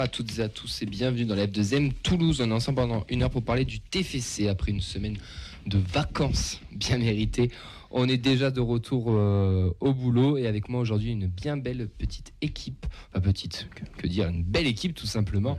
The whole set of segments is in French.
à toutes et à tous et bienvenue dans la F2M Toulouse. On est ensemble pendant une heure pour parler du TFC après une semaine de vacances bien méritées. On est déjà de retour euh, au boulot et avec moi aujourd'hui une bien belle petite équipe, enfin petite, que, que dire, une belle équipe tout simplement,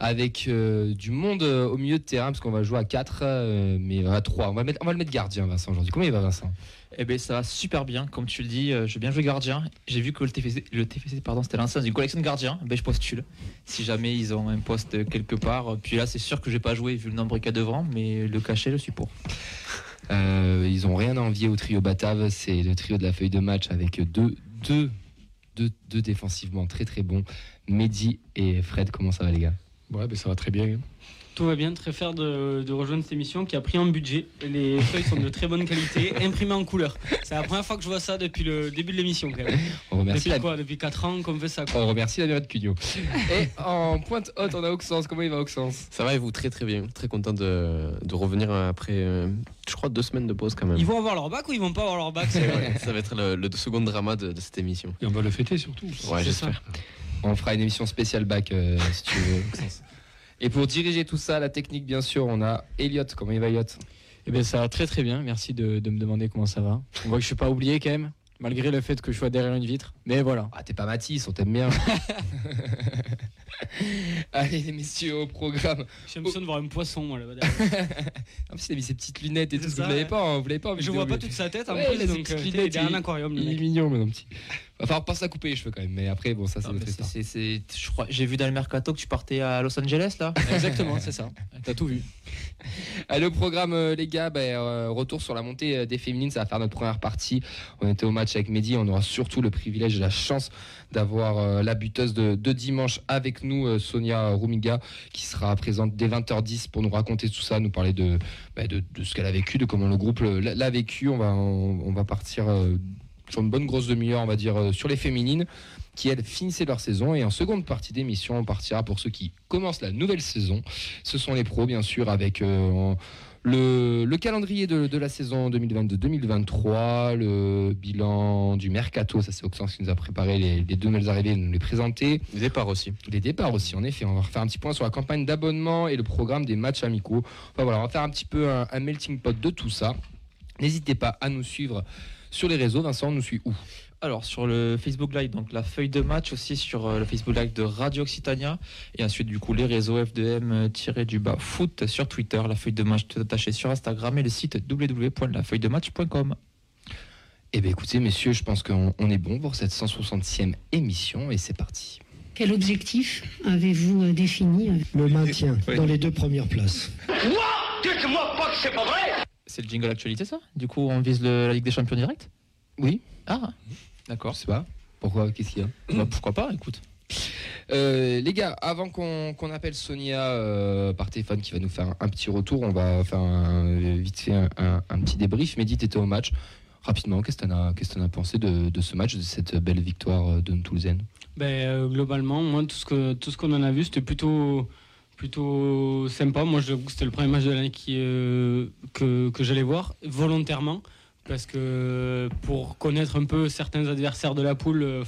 avec euh, du monde euh, au milieu de terrain parce qu'on va jouer à 4 mais à 3. On va, mettre, on va le mettre gardien Vincent aujourd'hui. Il va Vincent? Eh ben ça va super bien, comme tu le dis, euh, j'ai bien joué gardien. J'ai vu que le TFC, le TFC pardon, c'était l'ancien d'une collection de gardiens. Ben je postule. Si jamais ils ont un poste quelque part. Puis là c'est sûr que j'ai pas joué vu le nombre qu'il y a devant, mais le cachet je suis pour. Euh, ils ont rien à envier au trio Batave. C'est le trio de la feuille de match avec deux, deux, deux, deux défensivement très très bons. Mehdi et Fred, comment ça va les gars? Ouais, ben ça va très bien. Tout va bien, très fier de, de rejoindre cette émission qui a pris un budget. Les feuilles sont de très bonne qualité, imprimées en couleur. C'est la première fois que je vois ça depuis le début de l'émission quand même. On remercie Depuis la, quoi Depuis 4 ans qu'on fait ça quoi. on remercie la mairie de Cugnot. et en pointe haute, on a Auxence. Comment il va Auxence Ça va et vous? Très très bien. Très content de, de revenir après, euh, je crois, deux semaines de pause quand même. Ils vont avoir leur bac ou ils vont pas avoir leur bac. Ça va être le, le second drama de, de cette émission. Et on va le fêter surtout. Ouais, j'espère. On fera une émission spéciale bac euh, si tu veux. Auxence. Et pour diriger tout ça, la technique bien sûr, on a Elliot. Comment il va Elliot Eh bien, ça va très très bien. Merci de, de me demander comment ça va. On voit que je suis pas oublié quand même, malgré le fait que je sois derrière une vitre. Mais voilà. Ah, t'es pas Matisse, on t'aime bien. Allez, les messieurs, au programme. J'ai l'impression de voir un poisson moi là-bas. En plus, il a mis ses petites lunettes et tout. ça, Vous l'avez ouais. pas, hein, vous l'avez pas en Je vidéo, vois pas mais- toute sa tête en Ouais, il a plus, ses donc petites il lunettes, est un aquarium Il est mignon, mais non petit. Va falloir penser à couper les cheveux quand même. Mais après, bon, ça, c'est notre histoire. c'est- je crois, j'ai vu dans le mercato que tu partais à Los Angeles là. Exactement, c'est ça. T'as tout vu. Allez, au programme, euh, les gars, ben, euh, retour sur la montée euh, des féminines. Ça va faire notre première partie. On était au match avec Mehdi. On aura surtout le privilège et la chance d'avoir euh, la buteuse de, de dimanche avec nous, euh, Sonia Rumiga, qui sera présente dès 20h10 pour nous raconter tout ça, nous parler de, ben, de, de ce qu'elle a vécu, de comment le groupe l'a l'a vécu. On va, on, on va partir euh, sur une bonne grosse demi-heure, on va dire, euh, sur les féminines qui elles finissaient leur saison et en seconde partie d'émission on partira pour ceux qui commencent la nouvelle saison ce sont les pros bien sûr avec euh, le, le calendrier de, de la saison 2022-2023 le bilan du mercato ça c'est Oxens qui nous a préparé les, les deux nouvelles arrivées nous les présenter Les départs aussi. les départs aussi, en effet. On va refaire un petit point sur la campagne d'abonnement et le programme des matchs amicaux. Enfin voilà, on va faire un petit peu un, un melting pot de tout ça. N'hésitez pas à nous suivre sur les réseaux. Vincent, on nous suit où Alors sur le Facebook Live, donc la feuille de match aussi sur euh, le Facebook Live de Radio Occitania et ensuite du coup les réseaux F2M du bas foot sur Twitter, la feuille de match tout attaché sur Instagram et le site www.lafeuilledematch.com. Eh bien écoutez, messieurs, je pense qu'on on est bon pour cette 160e émission et c'est parti. Quel objectif avez-vous euh, défini euh, Le maintien dans les deux premières places. C'est le jingle actualité ça? Du coup on vise le- la Ligue des Champions direct? Oui, Ah je d'accord. sais pas. Pourquoi? Qu'est-ce qu'il y a? Bah, pourquoi pas écoute. Euh, les gars, avant qu'on qu'on appelle Sonia euh, par téléphone qui va nous faire un, un petit retour, on va faire un- vite fait un, un- un petit débrief. Mehdi, tu étais au match. Rapidement, qu'est-ce que as, t'en as pensé de, de ce match, de cette belle victoire euh, de Toulousaine Ben, euh, globalement, moi, tout ce que tout ce qu'on en a vu, c'était plutôt plutôt sympa. Moi, c'était le premier match de l'année euh, que, que j'allais voir volontairement parce que pour connaître un peu certains adversaires de la poule, euh,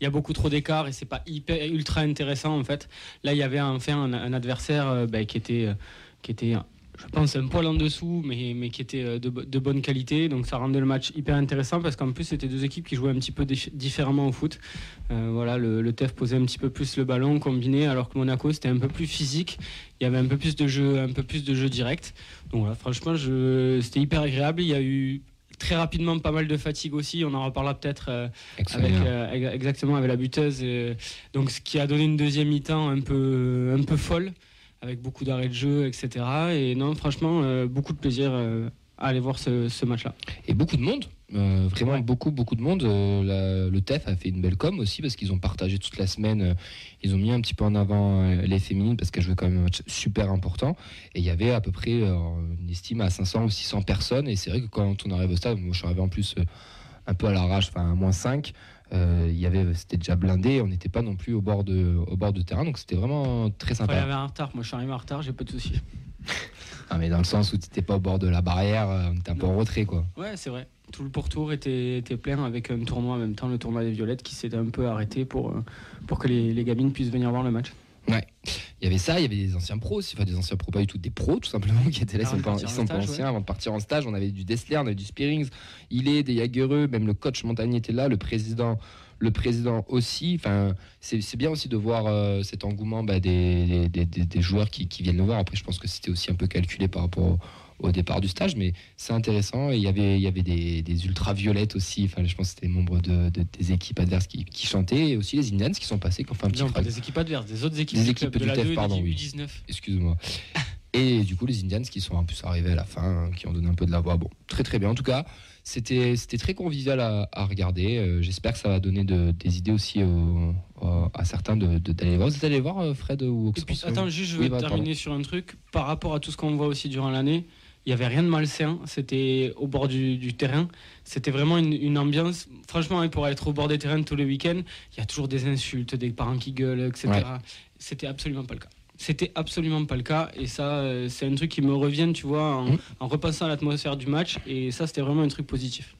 il y a beaucoup trop d'écart et c'est pas hyper ultra intéressant en fait. Là, il y avait enfin un, un adversaire euh, ben, qui était euh, qui était je pense un poil en dessous, mais, mais qui était euh, de, bo- de bonne qualité. Donc ça rendait le match hyper intéressant parce qu'en plus c'était deux équipes qui jouaient un petit peu dif- différemment au foot. Euh, voilà, le, le TEF posait un petit peu plus le ballon combiné, alors que Monaco c'était un peu plus physique. Il y avait un peu plus de jeu, un peu plus de jeu direct. Donc voilà, franchement, c'était hyper agréable. Il y a eu très rapidement pas mal de fatigue aussi. On en reparlera peut-être euh, avec euh, ex- exactement avec la buteuse. donc ce qui a donné une deuxième mi-temps un peu un peu folle avec beaucoup d'arrêts de jeu, etc. Et non, franchement, euh, beaucoup de plaisir euh, à aller voir ce, ce match-là. Et beaucoup de monde, euh, vraiment Ouais. beaucoup, beaucoup de monde. La- le TEF a fait une belle com aussi parce qu'ils ont partagé toute la semaine. ils ont mis un petit peu en avant les féminines parce qu'elles jouaient quand même un match super important. Et il y avait à peu près une estime à 500 ou 600 personnes. Et c'est vrai que quand on arrive au stade, moi je suis arrivé en plus un peu à l'arrache, enfin à moins 5. Euh, il y avait, c'était déjà blindé, on n'était pas non plus au bord de, au bord de terrain, donc c'était vraiment très Enfin, il y sympa. avait un retard. Moi, je suis arrivé en retard, j'ai pas de soucis. Mais dans le sens où tu n'étais pas au bord de la barrière, euh, on était un peu en retrait, quoi. Ouais, c'est vrai. Tout le pourtour était, était plein avec un tournoi en même temps, le tournoi des Violettes, qui s'était un peu arrêté pour, euh, pour que les, les gamines puissent venir voir le match. Ouais. Il y avait ça, il y avait des anciens pros enfin des anciens pros, pas du tout, des pros tout simplement qui étaient là, ils Avant sont pas, ils sont pas stage, anciens avant de partir en stage. On avait du Dessler, on avait du Spearings, il est des Jagereux, même le coach Montagnier était là, le président, le président aussi. Enfin, c'est bien aussi de voir euh, cet engouement bah, des, des, des- des joueurs qui, qui viennent le voir. Après, je pense que c'était aussi un peu calculé par rapport au, au départ du stage, mais c'est intéressant. Et il y avait, il y avait des, des ultraviolettes aussi. Enfin, je pense que c'était membres de, de- des équipes adverses qui, qui chantaient, et aussi les Indians qui sont passés, qui ont fait un petit Non, pas des équipes adverses, des autres équipes Des du équipes de du la TEF, 2 et pardon, des oui. 19 excuse-moi. Et du coup, les Indians qui sont en plus arrivés à la fin, hein, qui ont donné un peu de la voix. Bon, très très bien. En tout cas, c'était c'était très convivial à, à regarder. Euh, J'espère que ça va donner de- des idées aussi au- au- à certains de- de- d'aller voir. Vous êtes allé voir euh, Fred ou puis, attends, juste, je Oui, veux bah, terminer sur un truc. Par rapport à tout ce qu'on voit aussi durant l'année, il n'y avait rien de malsain. C'était au bord du, du terrain. C'était vraiment une, une ambiance. Franchement, hein, pour être au bord des terrains tous les week-ends, il y a toujours des insultes, des parents qui gueulent, etc. Ouais. C'était absolument pas le cas. C'était absolument pas le cas. Et ça, euh, c'est un truc qui me revient, tu vois, en, Mhm. en repassant à l'atmosphère du match. Et ça, c'était vraiment un truc positif.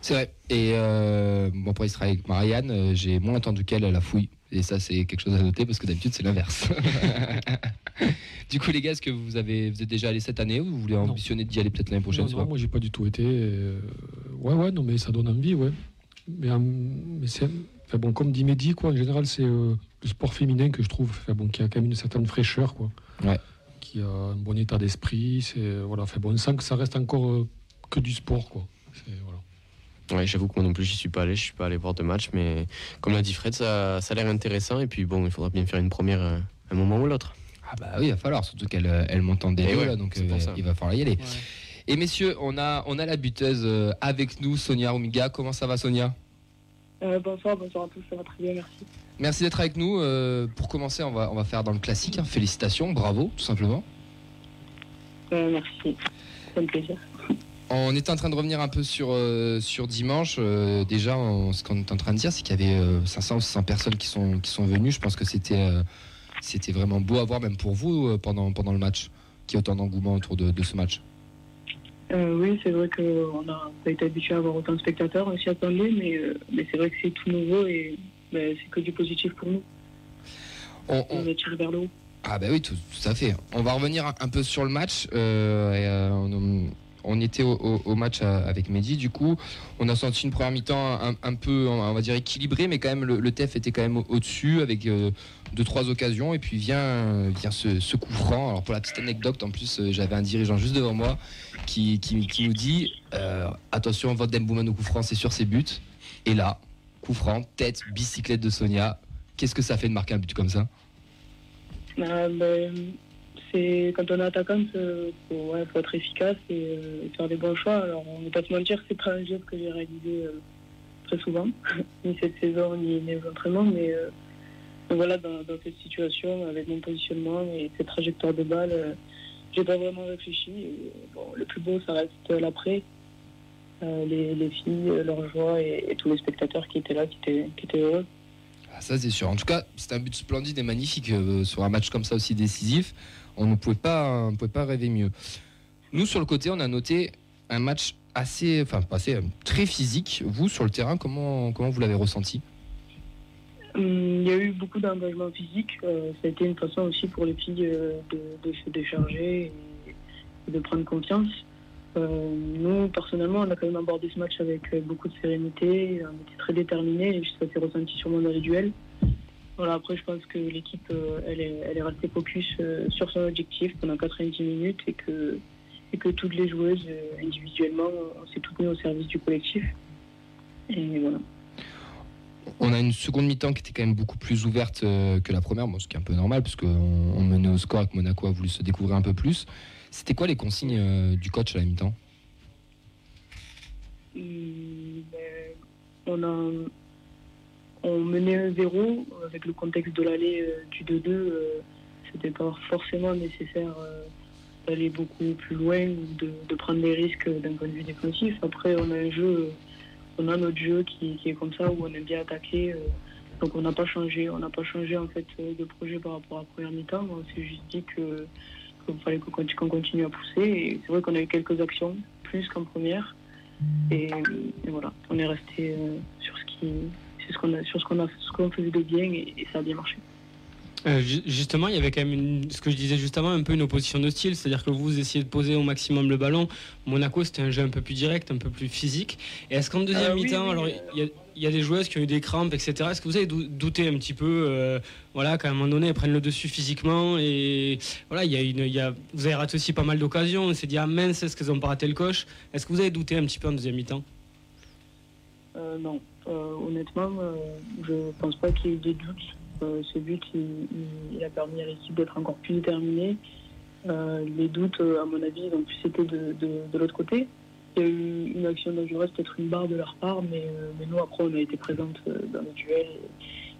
C'est vrai. Et euh, bon, pour travailler avec Marianne, euh, j'ai moins entendu qu'elle à la fouille. Et ça, c'est quelque chose à noter parce que d'habitude, c'est l'inverse. du coup, les gars, est-ce que vous, avez, vous êtes déjà allés cette année ou vous voulez ambitionner d'y aller peut-être l'année prochaine Non, non, moi j'ai pas du tout été. euh, Ouais, ouais, non, mais ça donne envie, ouais. Mais, mais c'est. Enfin, bon, comme dit Mehdi, quoi, en général, c'est le sport féminin que je trouve enfin, bon, qui a quand même une certaine fraîcheur, quoi. Ouais. Qui a un bon état d'esprit. C'est, voilà, enfin, bon, on sent que ça reste encore euh, que du sport, quoi. Voilà. Ouais, j'avoue que moi non plus, j'y suis pas allé, je suis pas allé voir de match, mais comme l'a dit Fred, ça, ça a l'air intéressant. Et puis bon, il faudra bien faire une première euh, un moment ou l'autre. Ah bah oui, il va falloir, surtout qu'elle euh, elle monte en Et D2, ouais, là, donc c'est pour euh, ça. il va falloir y aller. Et messieurs, on a, on a la buteuse euh, avec nous, Sonia Rumiga. Comment ça va, Sonia? Euh, bonsoir, bonsoir à tous, ça va très bien, merci. Merci d'être avec nous. Euh, pour commencer, on va, on va faire dans le classique. hein. Félicitations, bravo, tout simplement. Euh, merci, ça me plaisir. On était en train de revenir un peu sur, euh, sur dimanche. Euh, déjà, on- ce qu'on est en train de dire, c'est qu'il y avait euh, 500 ou 600 personnes qui sont, qui sont venues. Je pense que c'était euh, c'était vraiment beau à voir, même pour vous, euh, pendant, pendant le match, qu'il y ait autant d'engouement autour de, de ce match. Euh, oui, c'est vrai qu'on n'a pas été habitué à avoir autant de spectateurs, s'y attendait, mais, euh, mais c'est vrai que c'est tout nouveau et ben, c'est que du positif pour nous. On- on- On est tiré vers le haut. Ah bah oui, tout, tout à fait. On va revenir un, un peu sur le match. Euh, euh, on, on était au, au- au match euh, avec Mehdi, du coup, on a senti une première mi-temps un, un peu, on va dire équilibrée, mais quand même le, le TEF était quand même au- au-dessus avec euh, deux trois occasions. Et puis vient, vient ce, ce coup franc. Alors pour la petite anecdote, en plus, j'avais un dirigeant juste devant moi qui, qui, qui nous dit euh, attention, votre Dembouman au coup franc, c'est sur ses buts. Et là, tête, bicyclette de Sonia. Qu'est-ce que ça fait de marquer un but comme ça Euh, ben, quand on est attaquant, il faut, ouais, faut être efficace et euh, faire des bons choix. Alors on ne va pas se mentir, c'est pas un jeu que j'ai réalisé euh, très souvent, ni cette saison, ni les entraînements, mais euh, voilà, dans, cette situation, avec mon positionnement et cette trajectoire de balle, j'ai pas vraiment réfléchi. Et, le plus beau, ça reste l'après. Euh, les, les filles, euh, leur joie et, et tous les spectateurs qui étaient là, qui étaient, qui étaient heureux. Ah, ça c'est sûr. En tout cas, c'est un but splendide et magnifique euh, sur un match comme ça aussi décisif. On ne pouvait pas, on ne pouvait pas rêver mieux. Nous sur le côté, on a noté un match assez, enfin assez, très physique. Vous sur le terrain, comment comment vous l'avez ressenti? Hum, Il y a eu beaucoup d'engagement physique. Euh, ça a été une façon aussi pour les filles euh, de, de se décharger et de prendre confiance. Euh, nous, personnellement, on a quand même abordé ce match avec euh, beaucoup de sérénité. On était très déterminés et ça s'est ressenti sûrement dans les duels. Voilà, après, je pense que l'équipe, euh, elle, est, restée focus sur son objectif pendant 90 minutes et que, toutes les joueuses, individuellement, on s'est toutes mises au service du collectif. On a une seconde mi-temps qui était quand même beaucoup plus ouverte que la première, bon, ce qui est un peu normal parce qu'on on menait au score et que Monaco a voulu se découvrir un peu plus. C'était quoi les consignes euh, du coach à la mi-temps? Ben, on on menait un zéro avec le contexte de l'aller euh, du 2-2 euh, c'était pas forcément nécessaire d'aller beaucoup plus loin ou de, prendre des risques d'un point de vue défensif. Après on a un jeu on a notre jeu qui, est comme ça où on aime bien attaquer donc on n'a pas changé on n'a pas changé en fait de projet par rapport à la première mi-temps. On s'est juste dit que qu'il fallait qu'on continue à pousser. Et c'est vrai qu'on a eu quelques actions, plus qu'en première. Et, voilà, on est resté sur ce qui, ce qu'on a, sur ce qu'on a, ce qu'on faisait de bien et ça a bien marché. Euh, justement, il y avait quand même ce que je disais juste avant, un peu une opposition de style, c'est-à-dire que vous essayez de poser au maximum le ballon. Monaco, c'était un jeu un peu plus direct, un peu plus physique. Et est-ce qu'en deuxième euh, mi-temps, alors il y, a des joueuses qui ont eu des crampes, etc. Est-ce que vous avez douté un petit peu, euh, voilà, qu'à un moment donné, elles prennent le dessus physiquement et voilà, il y a une, y a, vous avez raté aussi pas mal d'occasions. On s'est dit ah mince, est-ce qu'elles ont pas raté le coche? Est-ce que vous avez douté un petit peu en deuxième mi-temps? Non, honnêtement, je pense pas qu'il y ait eu des doutes. Euh, ce but, il, a permis à l'équipe d'être encore plus déterminée. Euh, les doutes, euh, à mon avis, ont plus été de, de, l'autre côté. Il y a eu une action dangereuse, peut-être une barre de leur part, mais, mais nous, après, on a été présente dans le duel.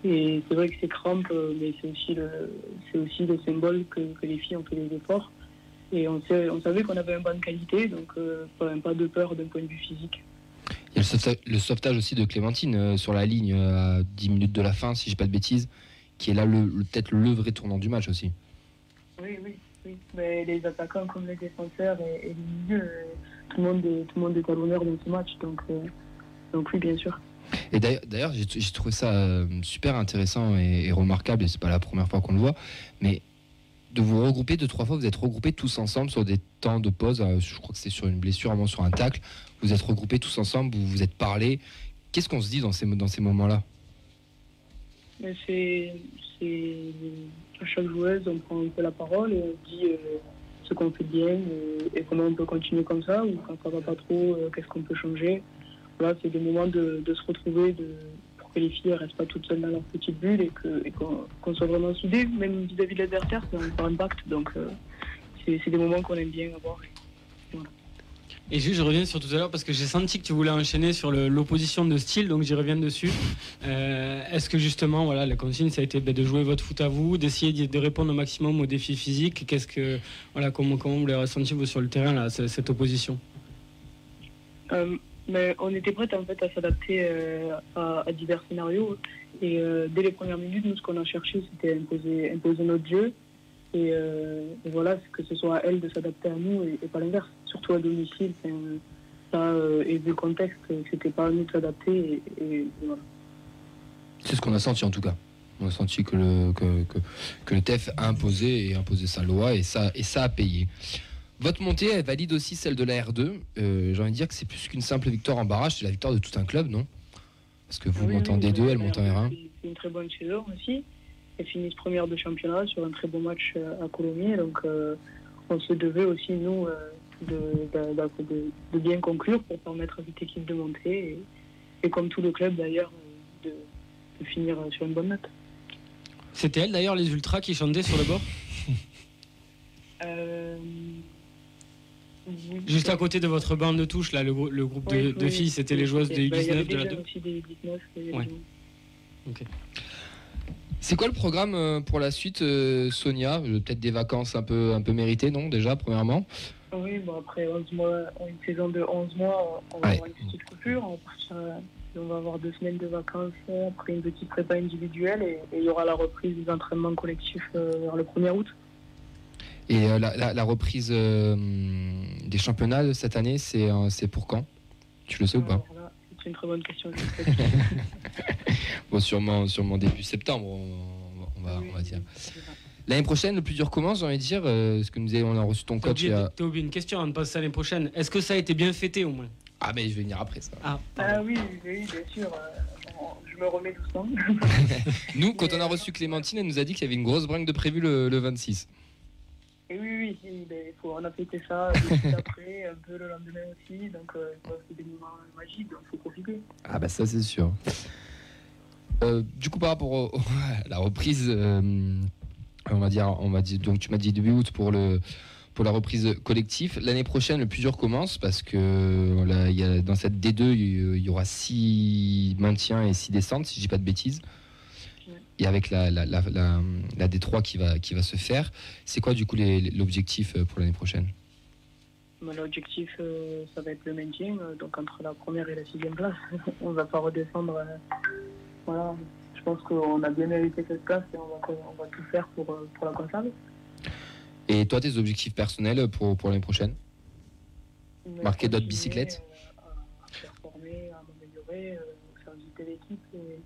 Et, c'est vrai que c'est crampe, mais c'est aussi le, c'est symbole que, les filles ont fait des efforts. Et on, savait qu'on avait une bonne qualité, donc pas, de peur d'un point de vue physique. Il y a le sauvetage, aussi de Clémentine sur la ligne à 10 minutes de la fin, si je ne pas de bêtises qui est là le, peut-être le vrai tournant du match aussi. Oui, oui, oui. Mais les attaquants comme les défenseurs et, les milieux, euh, tout, le monde est, tout le monde est à l'honneur dans ce match. Donc, euh, donc oui, bien sûr. Et d'ailleurs, j'ai trouvé ça euh, super intéressant et, remarquable, et c'est pas la première fois qu'on le voit, mais de vous regrouper deux, trois fois, vous êtes regroupés tous ensemble sur des temps de pause, je crois que c'est sur une blessure, vraiment sur un tacle, vous êtes regroupés tous ensemble, vous vous êtes parlé. Qu'est-ce qu'on se dit dans ces, dans ces moments-là? C'est, à chaque joueuse, on prend un peu la parole et on dit euh, ce qu'on fait bien et, comment on peut continuer comme ça, ou quand ça va pas trop, euh, qu'est-ce qu'on peut changer. Voilà, c'est des moments de, se retrouver, de, pour que les filles ne restent pas toutes seules dans leur petite bulle et, qu'on, soit vraiment soudées, même vis-à-vis de l'adversaire, c'est un impact. Donc, euh, c'est, des moments qu'on aime bien avoir. Juste, je reviens sur tout à l'heure parce que j'ai senti que tu voulais enchaîner sur l'opposition de style, donc j'y reviens dessus. Euh, est-ce que justement, voilà, la consigne, ça a été ben, de jouer votre foot à vous, d'essayer de répondre au maximum aux défis physiques? Qu'est-ce que, voilà, comment, comment vous l'avez ressenti vous sur le terrain là, cette opposition? Euh, mais on était prête en fait à s'adapter euh, à, divers scénarios. Et dès les premières minutes, nous, ce qu'on a cherché, c'était imposer, imposer notre jeu. Et, voilà, que ce soit à elle de s'adapter à nous et pas l'inverse surtout à domicile. Ça, euh, et vu le contexte, c'était pas à nous de s'adapter. Et, C'est ce qu'on a senti en tout cas. On a senti que le, que, que, le TEF a imposé et imposé sa loi et ça, et ça a payé. Votre montée, elle valide aussi celle de la R2. Euh, j'ai envie de dire que c'est plus qu'une simple victoire en barrage, c'est la victoire de tout un club, non? Parce que vous montez en D2, elle monte en R1. C'est une très bonne saison aussi. Elle finit première de championnat sur un très beau match euh, à Colomiers. Donc on se devait aussi, nous, de, de, bien conclure pour permettre à cette équipe de monter et, comme tout le club d'ailleurs de, finir sur une bonne note. C'était elle d'ailleurs les ultras qui chantaient sur le bord? Euh, Juste à côté de votre bande de touche, là, le, groupe de, filles, c'était les joueuses des U19 de la 2 C'est quoi le programme euh, pour la suite, euh, Sonia? Peut-être des vacances un peu, un peu méritées, non Déjà, premièrement? Oui, bon, après 11 mois, une saison de 11 mois, on va avoir une petite coupure. On, va avoir deux semaines de vacances, après une petite prépa individuelle et, il y aura la reprise des entraînements collectifs euh, vers le 1er août. Et euh, la, reprise euh, des championnats de cette année, c'est pour quand? Tu le sais ou pas? C'est une très bonne question. bon, sûrement, sûrement début septembre, on, va, on va dire. L'année prochaine, le plus dur commence, j'ai envie de dire, euh, ce que nous avons, on a reçu ton coach. T'as oublié une question avant de passer à l'année prochaine. Est-ce que ça a été bien fêté au moins? Ah, mais je vais venir après ça. Ah, ah oui, oui, bien sûr. Euh, je me remets doucement. nous, quand on a reçu Clémentine, elle nous a dit qu'il y avait une grosse brinque de prévu le, 26. Et oui, oui, ben, faut, on a fêté ça après, un peu le lendemain aussi. Donc, euh, c'est des moments magiques, donc il faut profiter. Ah, bah ça, c'est sûr. du coup, par rapport à la reprise on va dire, on va dire, donc tu m'as dit début août pour le pour la reprise collective. L'année prochaine, le plus dur commence parce que là, y a, dans cette D2, il y aura six maintiens et six descentes, si je dis pas de bêtises. Et avec la, la, la, la, D3 qui va, qui va se faire, c'est quoi du coup l'objectif euh, pour l'année prochaine? Bah, L'objectif, euh, ça va être le maintien, euh, donc entre la première et la sixième place. on va pas redescendre. voilà, je pense qu'on a bien mérité cette place et on va, tout faire pour, pour la conserver. Et toi, tes objectifs personnels pour, pour l'année prochaine? Mais Marquer d'autres bicyclettes? à, à performer, à m'améliorer, au service de l'équipe. Et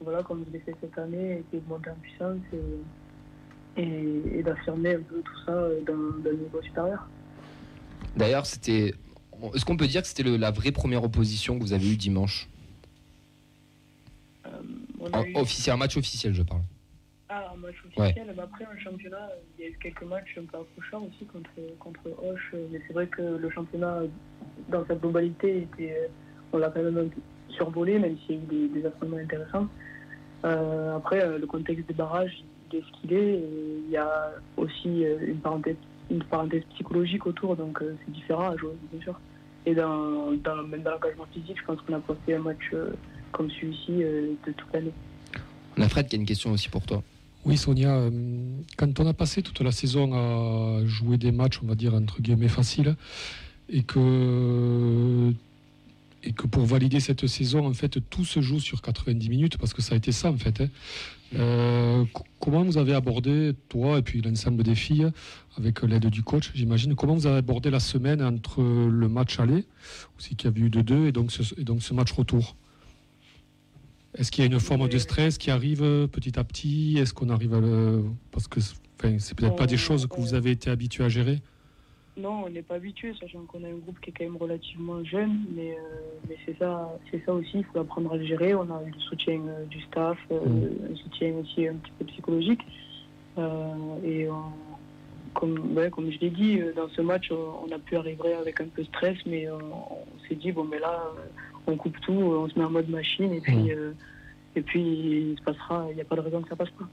voilà, comme je l'ai fait cette année, essayer de monter en puissance et, et, et d'affirmer un peu tout ça euh, dans, dans le niveau supérieur. D'ailleurs, c'était. Est-ce qu'on peut dire que c'était la vraie première opposition que vous avez eue dimanche? Euh, En- eu- officiel, un match officiel, je parle. Ah, un match Ouais. officiel. mais Après, un championnat, il y a eu quelques matchs un peu accrocheurs aussi contre, contre Hoche. Mais c'est vrai que le championnat, dans sa globalité, était, euh, on l'a quand même survolé, même s'il y a eu des, des affrontements intéressants. Euh, après, euh, le contexte des barrages, il est ce qu'il est. et Il y a aussi euh, une, parenthèse, une parenthèse psychologique autour, donc euh, c'est différent à jouer, bien sûr. Et dans, dans, même dans l'engagement physique, je pense qu'on a pas fait un match euh, comme celui-ci euh, de toute l'année. On a Fred qui a une question aussi pour toi. Oui, Sonia, quand on a passé toute la saison à jouer des matchs, on va dire, entre guillemets, faciles, et que, et que pour valider cette saison, en fait, tout se joue sur 90 minutes, parce que ça a été ça, en fait. hein. Euh, comment vous avez abordé, toi et puis l'ensemble des filles, avec l'aide du coach, j'imagine, comment vous avez abordé la semaine entre le match aller, aussi qu'il y avait eu de deux, et donc ce, et donc ce match retour? Est-ce qu'il y a une forme de stress qui arrive petit à petit? Est-ce qu'on arrive à le. Parce que enfin, c'est peut-être pas des choses que vous avez été habitué à gérer? Non, on n'est pas habitué, sachant qu'on a un groupe qui est quand même relativement jeune, mais, euh, mais c'est ça, c'est ça aussi, il faut apprendre à le gérer. On a eu le soutien euh, du staff, euh, un soutien aussi un petit peu psychologique. Euh, et on- comme, ouais, comme je l'ai dit, dans ce match, on on a pu arriver avec un peu de stress, mais on s'est dit, bon, mais là, on coupe tout, on se met en mode machine, et puis, euh, et puis il se passera, il n'y a pas de raison que ça passe pas.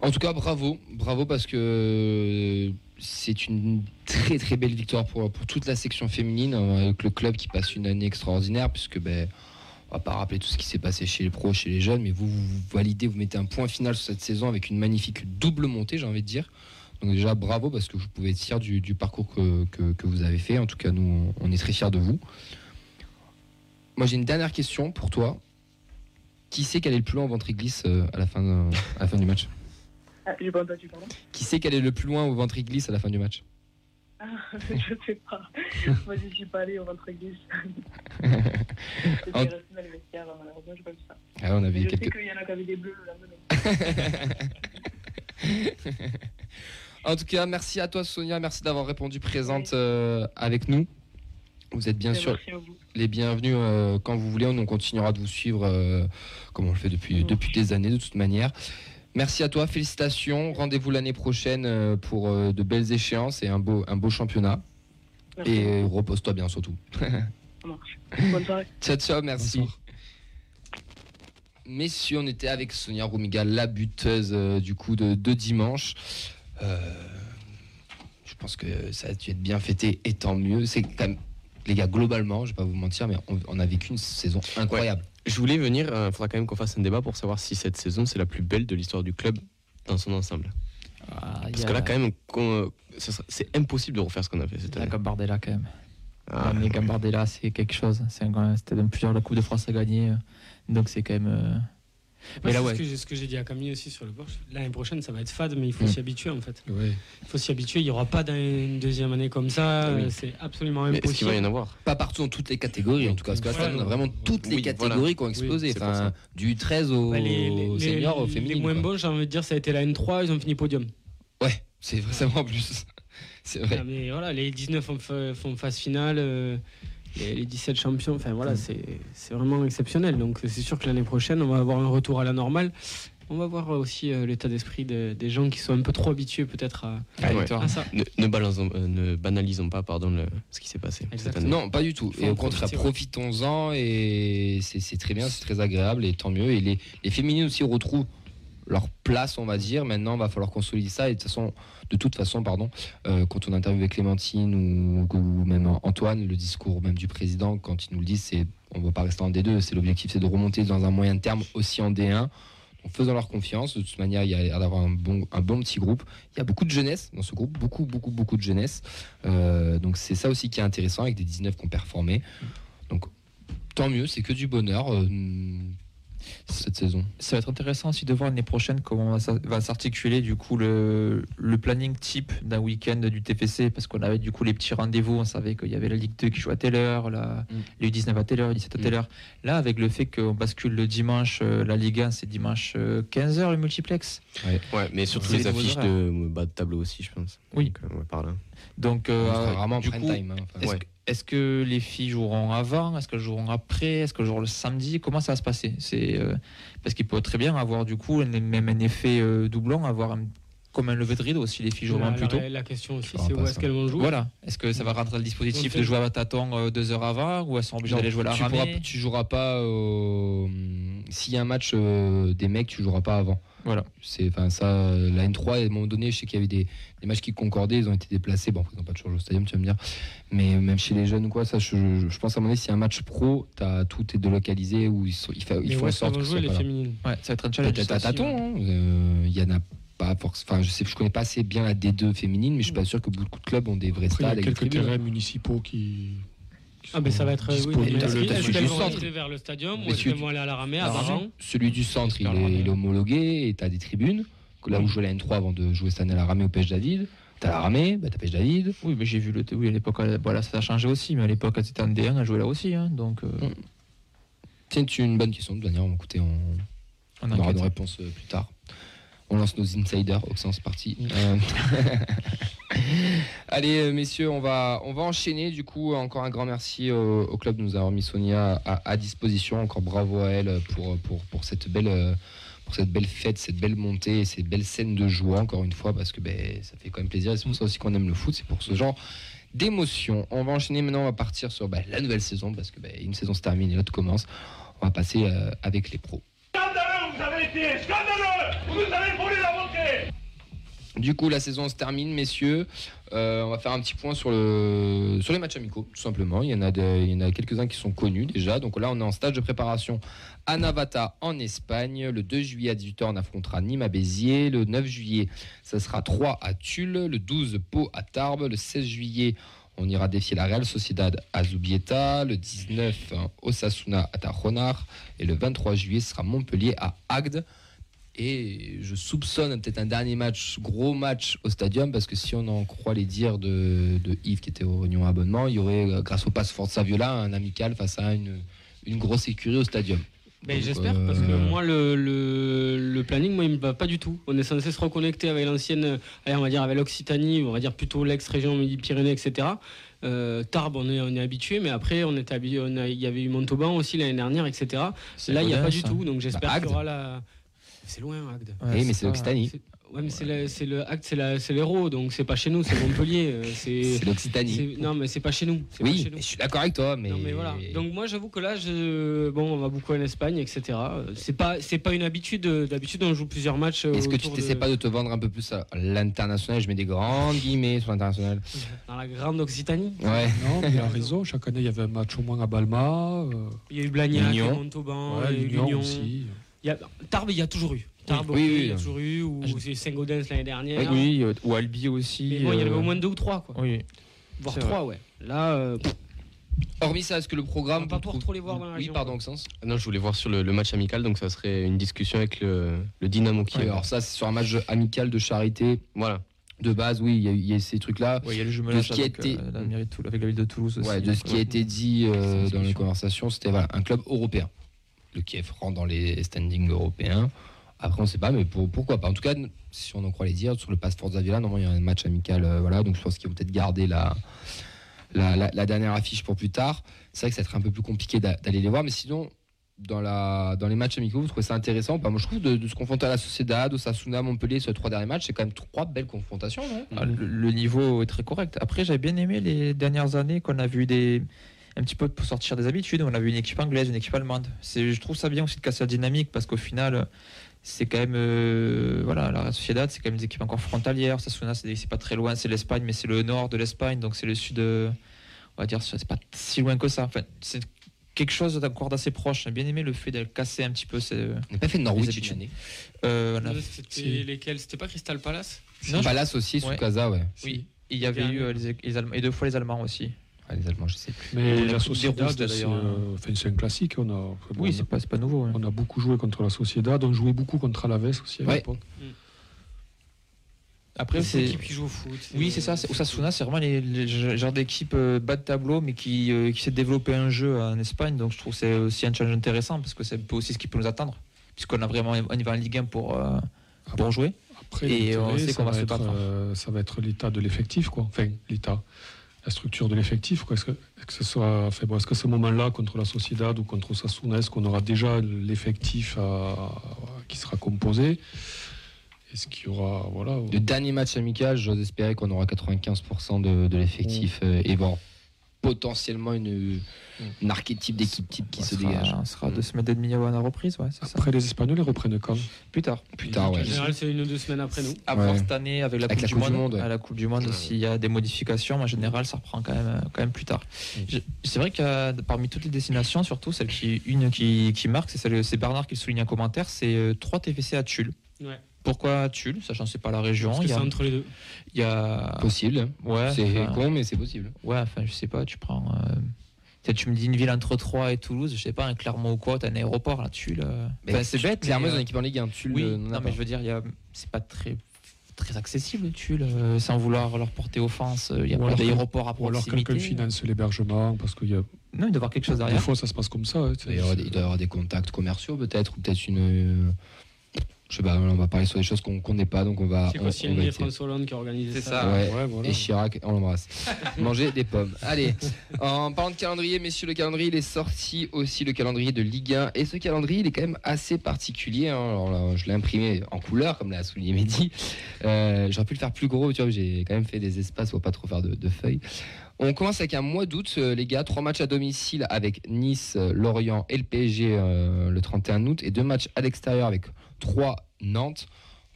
En tout cas, bravo, bravo parce que c'est une très très belle victoire pour, toute la section féminine euh, avec le club qui passe une année extraordinaire puisque ben on va pas rappeler tout ce qui s'est passé chez les pros, chez les jeunes, mais vous, vous validez, vous mettez un point final sur cette saison avec une magnifique double montée, j'ai envie de dire. Donc déjà bravo parce que vous pouvez être fier du, parcours que, vous avez fait. En tout cas, nous, on est très fiers de vous. Moi, j'ai une dernière question pour toi. Qui sait quel est le plus loin au ventre glisse euh, de- à la fin du match? Ah, j'ai pas entendu, pardon Qui sait quel est le plus loin au ventre glisse à la fin du match Ah, je sais pas. Moi, je suis pas allé au ventre glisse. C'était En- resté dans les vestiaires, malheureusement, j'ai pas vu ça. Ah, on avait je quelques- sais qu'il y en a qui avaient des bleus le lendemain. En tout cas, merci à toi Sonia, merci d'avoir répondu présente euh, avec nous. Vous êtes bien sûr les bienvenus euh, quand vous voulez. On continuera de vous suivre euh, comme on le fait depuis, depuis des années de toute manière. Merci à toi, félicitations. Rendez-vous l'année prochaine euh, pour euh, de belles échéances et un beau, un beau championnat. Merci Et repose-toi bien surtout. Ça marche. Bonne soirée. Ciao, ciao, merci. Messieurs, on était avec Sonia Roumiga, la buteuse euh, du coup de, de dimanche. Euh, je pense que ça a dû être bien fêté et tant mieux. C'est quand même, les gars, globalement, je vais pas vous mentir, mais on, on a vécu une saison incroyable. Je voulais venir, il faudra quand même qu'on fasse un débat pour savoir si cette saison c'est la plus belle de l'histoire du club dans son ensemble. Parce y a- que là, quand même, sera- c'est impossible de refaire ce qu'on a fait cette La année. Gambardella quand même. Ah, mais Gambardella c'est quelque chose. C'est un- plusieurs la Coupe de France à gagner. euh, Donc c'est quand même. Mais là c'est ouais. ce que j'ai- ce que j'ai dit à Camille aussi sur le Porsche. L'année prochaine, ça va être fade, mais il faut Mm. s'y habituer en fait. Ouais. Il faut s'y habituer. Il n'y aura pas d'une deuxième année comme ça. Oui. euh, C'est absolument mais est-ce qu'il impossible. va y en avoir Pas partout dans toutes les catégories, en tout cas. Parce que là, on a vraiment toutes les catégories voilà. qui ont explosé. enfin, du 13 au Ouais, les, les- les- senior, au les féminin. moins quoi. bons, j'ai envie de dire, ça a été la N3, ils ont fini podium. Ouais, c'est vraiment en plus. C'est vrai. Ah, mais voilà, les 19 font, font phase finale, euh, les, les 17 champions, enfin voilà, c'est c'est vraiment exceptionnel. Donc c'est sûr que l'année prochaine, on va avoir un retour à la normale. On va voir aussi euh, l'état d'esprit de- des gens qui sont un peu trop habitués peut-être à, Ah, Ouais. victoire. à ça. Ne, ne balançons- euh, ne banalisons pas pardon, le- ce qui s'est passé cette Exactement. année. Non, pas du tout. Et au contraire, profitons-en et c'est c'est très bien, c'est très agréable et tant mieux. Et les, les féminines aussi retrouvent leur place, on va dire. Maintenant, il va falloir consolider ça. Et de toute façon, de toute façon pardon, euh, quand on interviewe Clémentine ou, même Antoine, le discours même du président, quand il nous le dit, c'est on ne va pas rester en D2. C'est l'objectif, c'est de remonter dans un moyen terme aussi en D1. Donc faisons leur confiance. De toute manière, il y a l'air d'avoir un bon, un bon petit groupe. Il y a beaucoup de jeunesse dans ce groupe, beaucoup, beaucoup, beaucoup de jeunesse. Euh, donc c'est ça aussi qui est intéressant avec des 19 qui ont performé. Donc tant mieux, c'est que du bonheur. Euh, cette saison. Ça va être intéressant aussi de voir l'année prochaine comment va s'a- va s'articuler du coup le, le planning type d'un week-end du TFC parce qu'on avait du coup les petits rendez-vous, on savait qu'il y avait la Ligue 2 qui joue à telle heure, la, Mm. les U19 à telle heure, les 17 à telle Mm. heure. Là, avec le fait qu'on bascule le dimanche, euh, la Ligue 1 c'est dimanche 15h le multiplex. Ouais, mais surtout les affiches de bas de tableau aussi, je pense. Oui. Donc, euh, ouais, par là. Donc, On euh, rarement du prime coup, time. hein, enfin. Est-ce Ouais. que, est-ce que les filles joueront avant? Est-ce qu'elles joueront après? Est-ce qu'elles joueront le samedi? Comment ça va se passer? C'est euh, parce qu'il peut très bien avoir du coup même un effet euh, doublon, avoir un- comme un lever de rideau si les filles joueront plus tôt. la, la question aussi, c'est où est-ce qu'elles vont jouer? Voilà. Est-ce que ça va rentrer dans le dispositif de jouer à tâtons euh, deux heures avant ou elles sont obligées d'aller jouer la tu, pourras, ramée tu joueras pas s'il y a un match euh, des mecs, tu joueras pas avant. Voilà. C'est enfin ça euh, la N3 à un moment donné, je sais qu'il y avait des, des matchs qui concordaient, ils ont été déplacés. Bon, ils n'ont pas toujours joué au stadium, tu vas me dire. Mais même chez les jeunes ou quoi, ça je, je- je pense à un moment donné, s'il y a un match pro, as, tout est délocalisé où ils sont, il, fa- il faut qu'elles sorte jouer ce les féminines Ouais, ça va être un challenge. Peut-être à tâtons. ouais. hein. Euh, Il y en a pas forcément. Enfin, je sais, je connais pas assez bien la D2 féminine, mais je suis pas sûr que beaucoup de clubs ont des vrais Après, il y a stades quelques terrains municipaux qui. Ah, ben ça va être. Oui, mais est-ce est-ce vont vers le stadium ou Mais est-ce qu'elles vont aller à la ramée ramée. Celui du centre, il est, il est homologué et tu as des tribunes. Là où jouait la N3 avant de jouer cette année à la ramée au Pêche David, tu as la ramée, bah, tu Pêche David. Oui, mais j'ai vu le. Oui, à l'époque, euh, voilà, ça a changé aussi, mais à l'époque, étaient en D1, elles jouaient là aussi. hein, donc, euh, C'est une, bonne question. De toute manière, on, écoutez, on, on on aura enquête. nos réponses euh, plus tard. On lance nos insiders, Auxence parti. Euh, Allez, euh, messieurs, on va, on va enchaîner. Du coup, encore un grand merci au, au club de nous avoir mis Sonia à, disposition. Encore bravo à elle pour, pour, pour cette belle. euh, pour cette belle fête, cette belle montée et ces belles scènes de joie, encore une fois, parce que ben, ça fait quand même plaisir. C'est pour ça aussi qu'on aime le foot, c'est pour ce genre d'émotion. On va enchaîner maintenant, on va partir sur ben, la nouvelle saison, parce que ben, une saison se termine et l'autre commence. On va passer avec les pros. Du coup, la saison se termine, messieurs. Euh, on va faire un petit point sur, le, sur les matchs amicaux, tout simplement. Il y en a, quelques-uns qui sont connus déjà. Donc là, on est en stage de préparation à Navata, en Espagne. Le 2 juillet à 18h, on affrontera Nîmes à Béziers. Le 9 juillet, ça sera 3 à Tulle. Le 12, Pau à Tarbes. Le 16 juillet, on ira défier la Real Sociedad à Zubieta. Le 19, hein, Osasuna à Tajonar. Et le 23 juillet, ce sera Montpellier à Agde. Et je soupçonne peut-être un dernier match, gros match au stadium, parce que si on en croit les dires de, de Yves qui était au réunion abonnement, il y aurait, euh, grâce au passe Forza Viola, un amical face à une, une grosse écurie au stadium. Ben, J'espère, euh, parce que moi, le, le, le planning, moi, il me va pas du tout. On est censé se reconnecter avec l'ancienne, euh, on va dire avec l'Occitanie, on va dire plutôt l'ex-région Midi-Pyrénées, etc. Euh, Tarbes, on est, on est habitué, mais après, on était il y avait eu Montauban aussi l'année dernière, etc. Là, il n'y a pas du tout, donc j'espère Bah, qu'il y aura la. C'est loin, Agde. Ouais, oui, mais c'est l'Occitanie. Ouais, mais c'est le, c'est le Agde, c'est la- c'est l'héros, donc c'est pas chez nous, c'est Montpellier. euh, C'est. L'Occitanie. Non, mais c'est pas chez nous. pas Oui, chez nous. je suis d'accord avec toi, mais. Non, mais voilà. Donc moi j'avoue que là, je... bon, on va beaucoup en Espagne, etc. C'est pas, c'est pas une habitude. euh, D'habitude, on joue plusieurs matchs. euh, Est-ce que tu t'essaies de- pas de te vendre un peu plus à l'international? Je mets des grandes guillemets sur l'international. dans la grande Occitanie? Ouais. Non, mais il a raison. Chaque année, il y avait un match au moins à Balma. euh, Il y a eu Blagnac, Montauban, ouais, l'Union. aussi. Il y a... Tarbes, il y a toujours eu. Tarbes, Oui, oui, il y a oui. toujours eu. Ou Ah, Saint-Gaudens l'année dernière. Oui, euh, ou Albi aussi. Mais bon, il y en avait euh, au moins deux ou trois, quoi. Oui. Voire trois, ouais. Là, euh, Hormis ça, est-ce que le programme. On va pas pouvoir trop les voir dans la Oui, région, pardon. Maxence. Non, je voulais voir sur le, le match amical, donc ça serait une discussion avec le, le Dynamo Ouais, Kiev. alors ça, c'est sur un match amical de charité. Voilà. De base, oui, il y y, a ces trucs-là. Ouais, il y a le ce qui a avec, été- euh, la mairie de Toul- avec la ville de Toulouse aussi. Ouais, de ce qui a euh, été dit euh, dans les conversations, c'était voilà, un club européen. Le Kiev rentre dans les standings européens. Après, on ne sait pas, mais pour- pourquoi pas. En tout cas, si on en croit les dire, sur le Pass Forza Villa, normalement, il y a un match amical. euh, voilà, donc je pense qu'ils vont peut-être garder la, dernière affiche pour plus tard. C'est vrai que ça va être un peu plus compliqué d'a- d'aller les voir, mais sinon, dans, les matchs amicaux, vous trouvez ça intéressant Bah, Moi, je trouve de, se confronter à la Sociedad, Osasuna, Montpellier, les trois derniers matchs, c'est quand même trois belles confrontations, Ah, le niveau est très correct. Après, j'avais bien aimé les dernières années qu'on a vu des un petit peu pour sortir des habitudes. On a vu une équipe anglaise, une équipe allemande. C'est, je trouve ça bien aussi de casser la dynamique parce qu'au final, c'est quand même euh, voilà, la Real Sociedad, c'est quand même des équipes encore frontalières. Sassuona, c'est, c'est pas très loin, c'est l'Espagne, mais c'est le nord de l'Espagne, donc c'est le sud. euh, on va dire, c'est pas si loin que ça. Enfin, c'est quelque chose d'encore d'assez proche. J'ai bien aimé le fait de casser un petit peu. Ces, On n'a pas fait Norwich cette année. euh, a- C'était lesquels? C'était pas Crystal Palace? Non, Palace aussi, Ouais. Tsukasa, ouais. oui, il y avait eu euh, les, les Allemands, et deux fois les Allemands aussi. Ah, les Allemands, je sais plus. Mais la Sociedad, c'est d'ailleurs. euh, enfin, c'est un classique. On a, bon, Oui, on c'est a- pas, nouveau. on a beaucoup joué contre la Sociedad, on jouait beaucoup contre Alaves aussi à Ouais. l'époque. Après, c'est l'équipe qui joue au foot. Oui, c'est ça. c'est- Osasuna, c'est vraiment les, les genres d'équipe euh, bas de tableau, mais qui, euh, qui s'est développé un jeu en Espagne. Donc je trouve que c'est aussi un challenge intéressant parce que c'est un peu aussi ce qui peut nous attendre, puisqu'on a vraiment on y va en Ligue 1 pour, euh, pour jouer. Après, Et on sait qu'on va se battre. euh, ça va être l'état de l'effectif, quoi. Enfin, l'état, la structure de l'effectif. Est-ce que, ce soit, enfin, bon, est-ce que ce moment-là, contre la Sociedad ou contre Osasuna, est-ce qu'on aura déjà l'effectif qui sera composé? Est-ce qu'il y aura, voilà. Le dernier match amical, j'ose espérer qu'on aura 95% de, de l'effectif euh, et bon, potentiellement une, une archétype d'équipe type qui se sera- dégage. On sera deux semaines et demie avant la reprise, ouais, c'est ça. Après, les Espagnols, ils reprennent quand? Plus tard. Plus tard, En ouais. général, c'est une ou deux semaines après nous. À voir Ouais. cette année avec la Avec Coupe, la du, Coupe du Monde. Ouais. À la Coupe du Monde, Ouais. s'il y a des modifications, en général, ça reprend quand même, euh, quand même plus tard. Je- C'est vrai que parmi toutes les destinations, surtout celle qui une qui, qui marque, c'est celle- c'est Bernard qui le souligne en commentaire, c'est euh, 3 TFC à Tulle. Ouais. Pourquoi Tulle Sachant que c'est pas la région. Parce que Il y c'est a, entre les deux. il y a- Possible. ouais, c'est enfin, con, mais c'est possible. ouais, enfin, je sais pas, tu prends. euh, tu me dis une ville entre Troyes et Toulouse, je sais pas, un Clermont ou quoi, t'as un aéroport là, Tulle. euh, Mais enfin, c'est bête. Clairement, mais, ils ont euh, une équipe en Ligue 1. Tu oui, le. non, mais je veux dire, il y a- c'est pas très très accessible Tulle, euh, sans vouloir leur porter offense. Il y a Ou pas d'aéroport à Ou alors proximité. quelqu'un finance l'hébergement, parce qu'il y a Non, il doit y avoir quelque chose des derrière. fois, ça se passe comme ça. hein, Il doit y avoir des, il doit y avoir des contacts commerciaux peut-être, ou peut-être une. Je sais pas, on va parler sur des choses qu'on qu'on n'est pas, donc on va. C'est quoi, va et. François Hollande qui a organisé C'est ça. ça. Ouais. Ouais, voilà. Et Chirac, on l'embrasse. Manger des pommes. Allez, en parlant de calendrier, messieurs, le calendrier, il est sorti aussi le calendrier de Ligue 1. Et ce calendrier, il est quand même assez particulier. hein. Alors là, je l'ai imprimé en couleur, comme l'a souligné Mehdi. Euh, J'aurais pu le faire plus gros, tu vois, j'ai quand même fait des espaces pour pas trop faire de, de feuilles. On commence avec un mois d'août, euh, les gars. Trois matchs à domicile avec Nice, Lorient et le PSG euh, le 31 août. Et deux matchs à l'extérieur avec trois Nantes.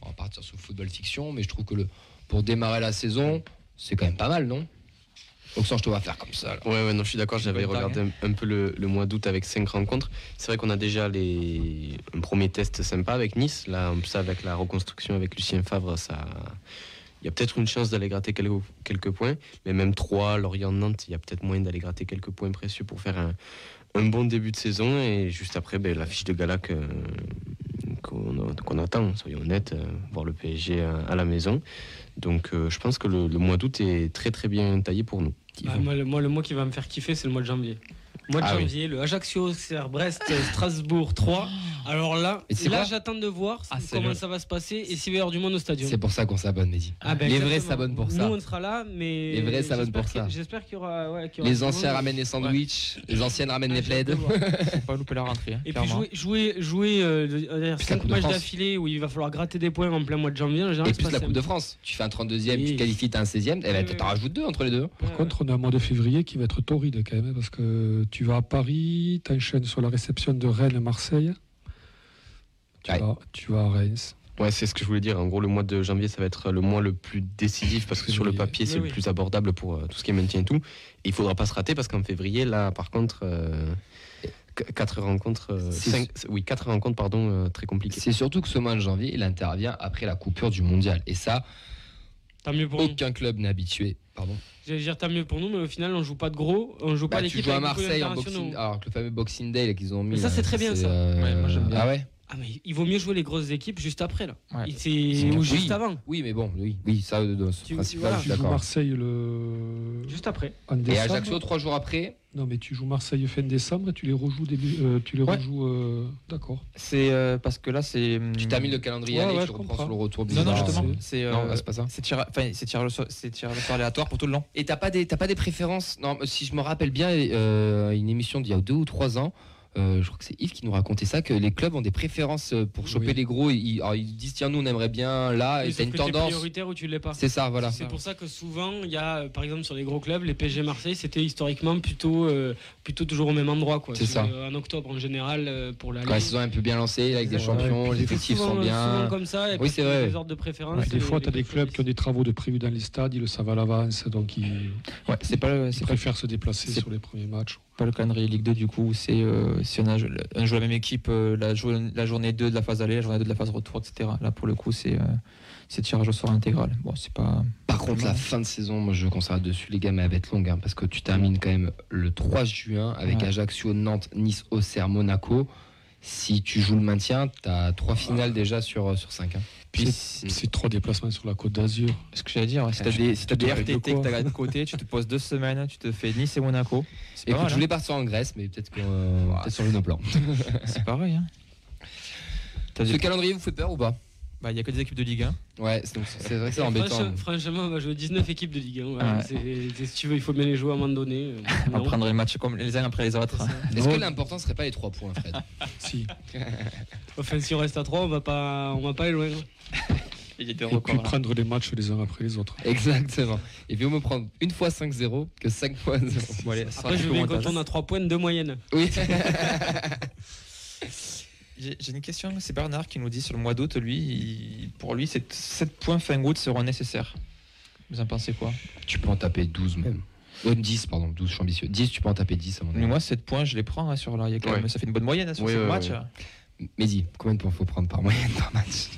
On va partir sur le football fiction, mais je trouve que le, pour démarrer la saison, c'est quand même pas mal, non? Oxen, je te vois faire comme ça. là. Ouais, ouais, non, je suis d'accord. J'avais regardé un, un peu le, le mois d'août avec cinq rencontres. C'est vrai qu'on a déjà les, un premier test sympa avec Nice. Là, en plus, avec la reconstruction avec Lucien Favre, ça. Il y a peut-être une chance d'aller gratter quelques, quelques points, mais même 3, Lorient, Nantes, il y a peut-être moyen d'aller gratter quelques points précieux pour faire un, un bon début de saison. Et juste après, ben, la fiche de gala qu'on attend, soyons honnêtes, euh, voir le PSG à, la maison. Donc euh, je pense que le, mois d'août est très très bien taillé pour nous. Bah, moi, le mois qui va me faire kiffer, c'est le mois de janvier. Mois de Ah oui. janvier, le Ajaccio, Auxerre, Brest, Strasbourg 3. Alors là, Et là j'attends de voir Ah, comment le- ça va se passer et s'il va y avoir du monde au stadion. C'est pour ça qu'on s'abonne, Mehdi. Ah, ben, les vrais s'abonnent pour Nous, ça. on sera là, mais. Les vrais s'abonnent pour ça. J'espère qu'il y aura. ouais, qu'il y aura Les anciens monde. ramènent les sandwichs, les anciennes ramènent les Ah, plaids. pas louper la rentrée. hein, Et puis jouer, jouer, jouer euh, de- euh, Puis la cinq Coupe de matchs France. d'affilée où il va falloir gratter des points en plein mois de janvier. En général, Et plus la Coupe de France. Tu fais un 32e, tu qualifies, t'as un 16e, eh ben, t'en rajoutes deux entre les deux. Par contre, on a un mois de février qui va être torride quand même, hein, parce que tu vas à Paris, tu enchaînes sur la réception de Rennes, Marseille. Tu, Ouais. vas, tu vas à Reims. Ouais, c'est ce que je voulais dire. En gros, le mois de janvier, ça va être le mois le plus décisif parce que sur le papier, c'est Oui, le plus abordable pour euh, tout ce qui est maintien et tout. Et il faudra pas se rater parce qu'en février, là, par contre, euh, quatre rencontres, euh, cinq- oui, quatre rencontres, pardon, euh, très compliquées. C'est surtout que ce mois de janvier, il intervient après la coupure du mondial. Et ça, Tant mieux pour nous. aucun club n'est habitué. Pardon. J'allais dire tant mieux pour nous, mais au final, on joue pas de gros. On joue Bah, pas tu l'équipe joues à Marseille en boxing, alors que le fameux Boxing Day là, qu'ils ont mis. Mais ça, c'est très bien, ça. euh, Ouais, moi, j'aime bien. Ah ouais? Ah, mais il vaut mieux jouer les grosses équipes juste après, là. Ouais. C'est-. Ou juste avant. Oui, mais bon, oui, oui ça, euh, c'est Tu- principal, voilà. je Tu joues d'accord. Marseille le... Juste après. en Et. Ajaccio, trois jours après, Non, mais tu joues Marseille fin décembre et tu les rejoues début. euh, tu les Ouais. rejoues. euh, D'accord. C'est euh, parce que là, c'est. hum, tu termines le calendrier Ouais, année, tu je reprends comprends. sur le retour Non, non, bizarre. justement. C'est- euh, Non, pas ça. c'est tir, enfin, c'est tir, le so- c'est tir le so- c'est tir au sort aléatoire pour tout le long. Et t'as pas des t'as pas des préférences? Non, si je me rappelle bien, euh, une émission d'il y a deux ou trois ans. Euh, je crois que c'est Yves qui nous racontait ça, que les clubs ont des préférences euh, pour choper Oui. les gros. Ils, alors, ils disent tiens nous on aimerait bien là, Oui, et t'as une que tendance. prioritaire ou tu l'es pas. C'est ça, voilà. C'est pour ça que souvent, il y a, euh, par exemple, sur les gros clubs, les PSG Marseille, c'était historiquement plutôt, euh, plutôt toujours au même endroit. quoi. C'est ça. En octobre, en général, euh, pour la Quand la saison est un peu bien lancée, avec des champions, les effectifs souvent, sont souvent bien. comme ça. Et Oui, c'est vrai. Des ordres de préférence. des fois, tu as des clubs qui ont des travaux de prévus dans les stades, ils le savent à l'avance, donc ils, Ouais, c'est pas le, ils préfèrent se déplacer sur les premiers matchs. Pas le calendrier Ligue 2 du coup. C'est euh, si on, a, on joue la même équipe euh, la, jour- la journée 2 de la phase aller, la journée 2 de la phase retour, etc. Là, pour le coup, c'est euh, c'est tirage au sort intégral. Bon, c'est pas. Par contre, la fin de saison, moi je conseille dessus, les gars, mais elle va être longue, hein, parce que tu termines quand même le 3 juin avec Ouais. Ajaccio, Nantes, Nice, Auxerre, Monaco. Si tu joues le maintien, tu as trois finales déjà sur, sur 5. Puis, C'est trois déplacements sur la côte d'Azur. ce que j'allais dire, si des, si tu te des règles RTT que quoi t'as de côté, tu te poses deux semaines, tu te fais Nice et Monaco. Écoute, mal, je hein. voulais partir en Grèce, mais peut-être qu'on euh, peut-être changer nos plans. C'est pareil. Hein. Ce calendrier vous fait peur ou pas? Bah, il y a que des équipes de Ligue 1. Ouais, c'est donc c'est vrai que c'est Franchement- embêtant. Franchement, on va jouer 19 équipes de Ligue 1. voilà. Ouais. C'est- c'est- si tu veux, il faut bien les jouer à un moment donné. euh, On va non. prendre les matchs comme les uns après les autres. Est-ce que l'important serait pas les 3 points, Fred? Si. Enfin, si on reste à 3, on va pas, on va pas aller loin. Il y a des Et puis records. là. prendre les matchs les uns après les autres. Exactement. Et puis, on me prendre une fois 5-0 que 5 fois 0. Bon, allez, Après, je veux montage. quand on a 3 points de moyenne. Oui. J'ai une question, c'est Bernard qui nous dit sur le mois d'août, lui, il- pour lui, 7 points fin août seront nécessaires. Vous en pensez quoi? Tu peux en taper 12 même. Euh, 10, pardon, 12, je suis ambitieux. 10, tu peux en taper 10 à mon avis. Mais moi, 7 points, je les prends hein, sur là. Il y a quand Ouais. même, ça fait une bonne moyenne hein, sur Oui, ce ouais, match. ouais. Mehdi, combien de points faut prendre par moyenne par match?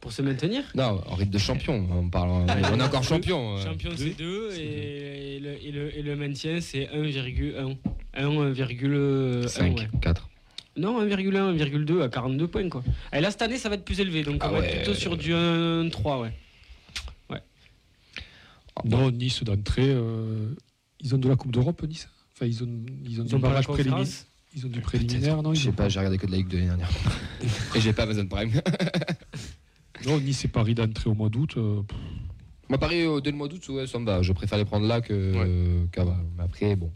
Pour se maintenir? Non, en rythme de champion, on parle. On est encore champion. euh. Champion, c'est 2 et, et le, et, le, et le maintien, c'est 1,1. 1,1. 5, ouais. 4. Non, 1,1, 1,2 à 42 points. Quoi. Et là, cette année, ça va être plus élevé. Donc, on Ah va ouais. être plutôt sur du 1,3. Ouais. Non, Nice d'entrée, euh, ils ont de la Coupe d'Europe, Nice? Enfin, ils ont, ils ont Ils du ont barrage préliminaire. Ils ont du préliminaire, non Je sais pas, j'ai regardé que de la Ligue de l'année dernière. Et j'ai pas Amazon Prime. Non, Nice et Paris d'entrée au mois d'août. euh, Moi, Paris, euh, dès le mois d'août, ouais, ça me va. Je préfère les prendre là que euh, qu'avant. Mais après, bon.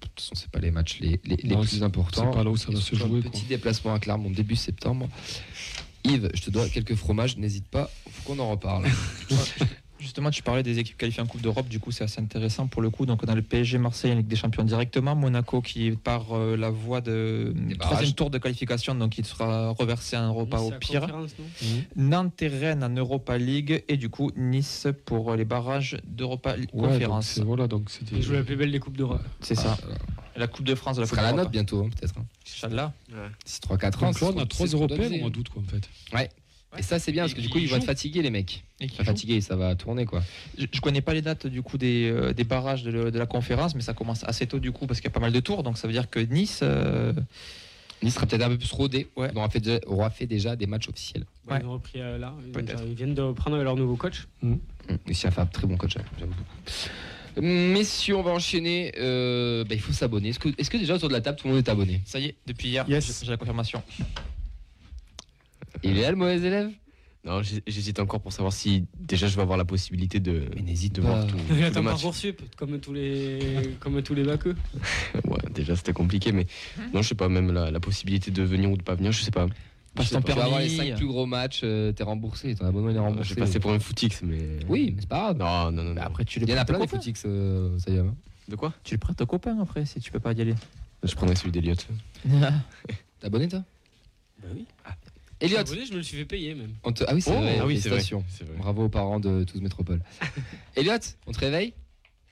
De toute façon, c'est pas les matchs les, les, les Non, plus importants. c'est pas là où ça va se jouer, Un quoi. petit déplacement à Clermont début septembre. Yves, je te dois quelques fromages, n'hésite pas, faut qu'on en reparle. Justement, tu parlais des équipes qualifiées en Coupe d'Europe, du coup, c'est assez intéressant pour le coup. Donc, on a le PSG Marseille en Ligue des Champions directement, Monaco qui est par euh, la voie de troisième tour de qualification, donc il sera reversé un repas Nice, au pire. non Nantes et Rennes en Europa League et du coup Nice pour les barrages d'Europa League ouais, donc Conférence. c'est- voilà, donc c'était. Ils jouent la plus belle des Coupes d'Europe. C'est ça. La Coupe de France, la Ça Coupe sera la d'Europe. note bientôt, hein, peut-être. hein. Inch'Allah. D'ici 3-4 ans. Donc là, on a c'est- trois c'est ce qu'on doit Européennes au mois d'août, quoi, en fait. Et ça, c'est bien, parce que du coup, ils vont être fatigués, les mecs. Enfin, fatigués, ça va tourner, quoi. Je, je connais pas les dates du coup des, euh, des barrages de, le- de la conférence, mais ça commence assez tôt du coup parce qu'il y a pas mal de tours, donc ça veut dire que Nice. euh, Nice sera peut-être un peu plus rodé. Ouais. On aura fait, déjà, aura fait déjà des matchs officiels. Ouais, Ouais. Ils ont repris euh, là. Ils, viennent de prendre leur nouveau coach. A fait un très bon coach, hein, j'aime beaucoup. Messieurs, on va enchaîner. Euh, bah, il faut s'abonner. Est-ce que, que déjà autour de la table, tout le monde est abonné? Ça y est, depuis hier, Yes. j'ai la confirmation. Il est là, le mauvais élève? Non, j'hé- j'hésite encore pour savoir si déjà je vais avoir la possibilité de, Mais n'hésite de pas. voir tout, tout Il match. Parcoursup, comme tous les, comme tous les baqueux. Ouais, déjà c'était compliqué, mais non, je sais pas, même la, la possibilité de venir ou de pas venir, je sais pas. Passe ton pas. Tu vas avoir les permis. 5 plus gros matchs, euh, t'es remboursé. Ton abonnement il est remboursé. J'ai passé pour un footix, mais. Oui, mais c'est pas grave. Non, non, non. Bah après, tu Il les y en a plein des footix, euh, ça y est. hein. De quoi? Tu le prêtes au copain après si tu peux pas y aller. Je prendrais celui d'Eliott. T'es abonné, toi? Bah oui. Elliot, Je je me le suis fait payer même. on te- ah oui, c'est Oh, vrai. ah oui, c'est vrai. Bravo aux parents de tous Métropole. Elliot, on te réveille?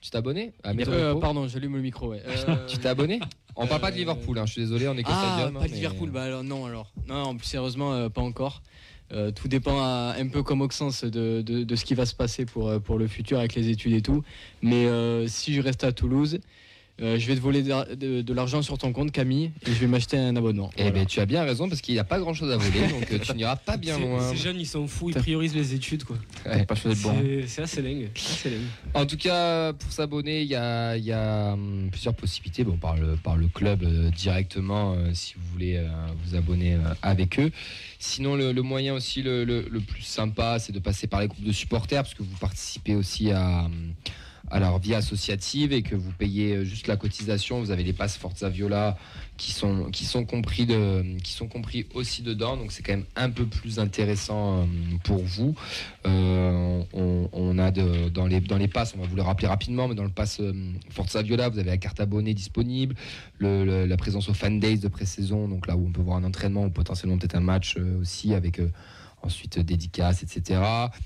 Tu t'es abonné? À Métro Euh, pardon, j'allume le micro. Ouais. Euh, Tu t'es abonné? On parle pas de euh, Liverpool, hein, je suis désolé, on est que Ah, Stadium. pas hein, de mais- Liverpool. Bah alors non alors. Non, non, plus sérieusement, euh, pas encore. Euh, tout dépend à- un peu comme Auxence de, de, de ce qui va se passer pour, euh, pour le futur avec les études et tout. Mais euh, si je reste à Toulouse, euh, je vais te voler de, de- de l'argent sur ton compte, Camille, et je vais m'acheter un abonnement. Eh Voilà. ben, tu as bien raison parce qu'il n'y a pas grand chose à voler, donc euh, tu n'iras pas bien loin. Ces jeunes, ils sont fous, ils priorisent les études. quoi. Ouais. Pas choisi de bon. C'est assez dingue. En tout cas, pour s'abonner, il y a, il y a, hum, plusieurs possibilités. Bon, par le, par le club euh, directement, euh, si vous voulez euh, vous abonner euh, avec eux. Sinon, le, le moyen aussi le, le- le plus sympa, c'est de passer par les groupes de supporters, parce que vous participez aussi à, hum, à leur vie associative et que vous payez euh, juste la cotisation. Vous avez les passes Forza Viola qui sont, qui sont, compris, de, qui sont compris aussi dedans. Donc, c'est quand même un peu plus intéressant hum, pour vous. Euh, on, a dans, les, dans les passes, on va vous le rappeler rapidement, mais dans le pass euh, Forza Viola, vous avez la carte abonnée disponible, le- le- la présence au Fan Days de pré-saison, donc là où on peut voir un entraînement ou potentiellement peut-être un match euh, aussi avec euh, Ensuite, euh, dédicaces, etc.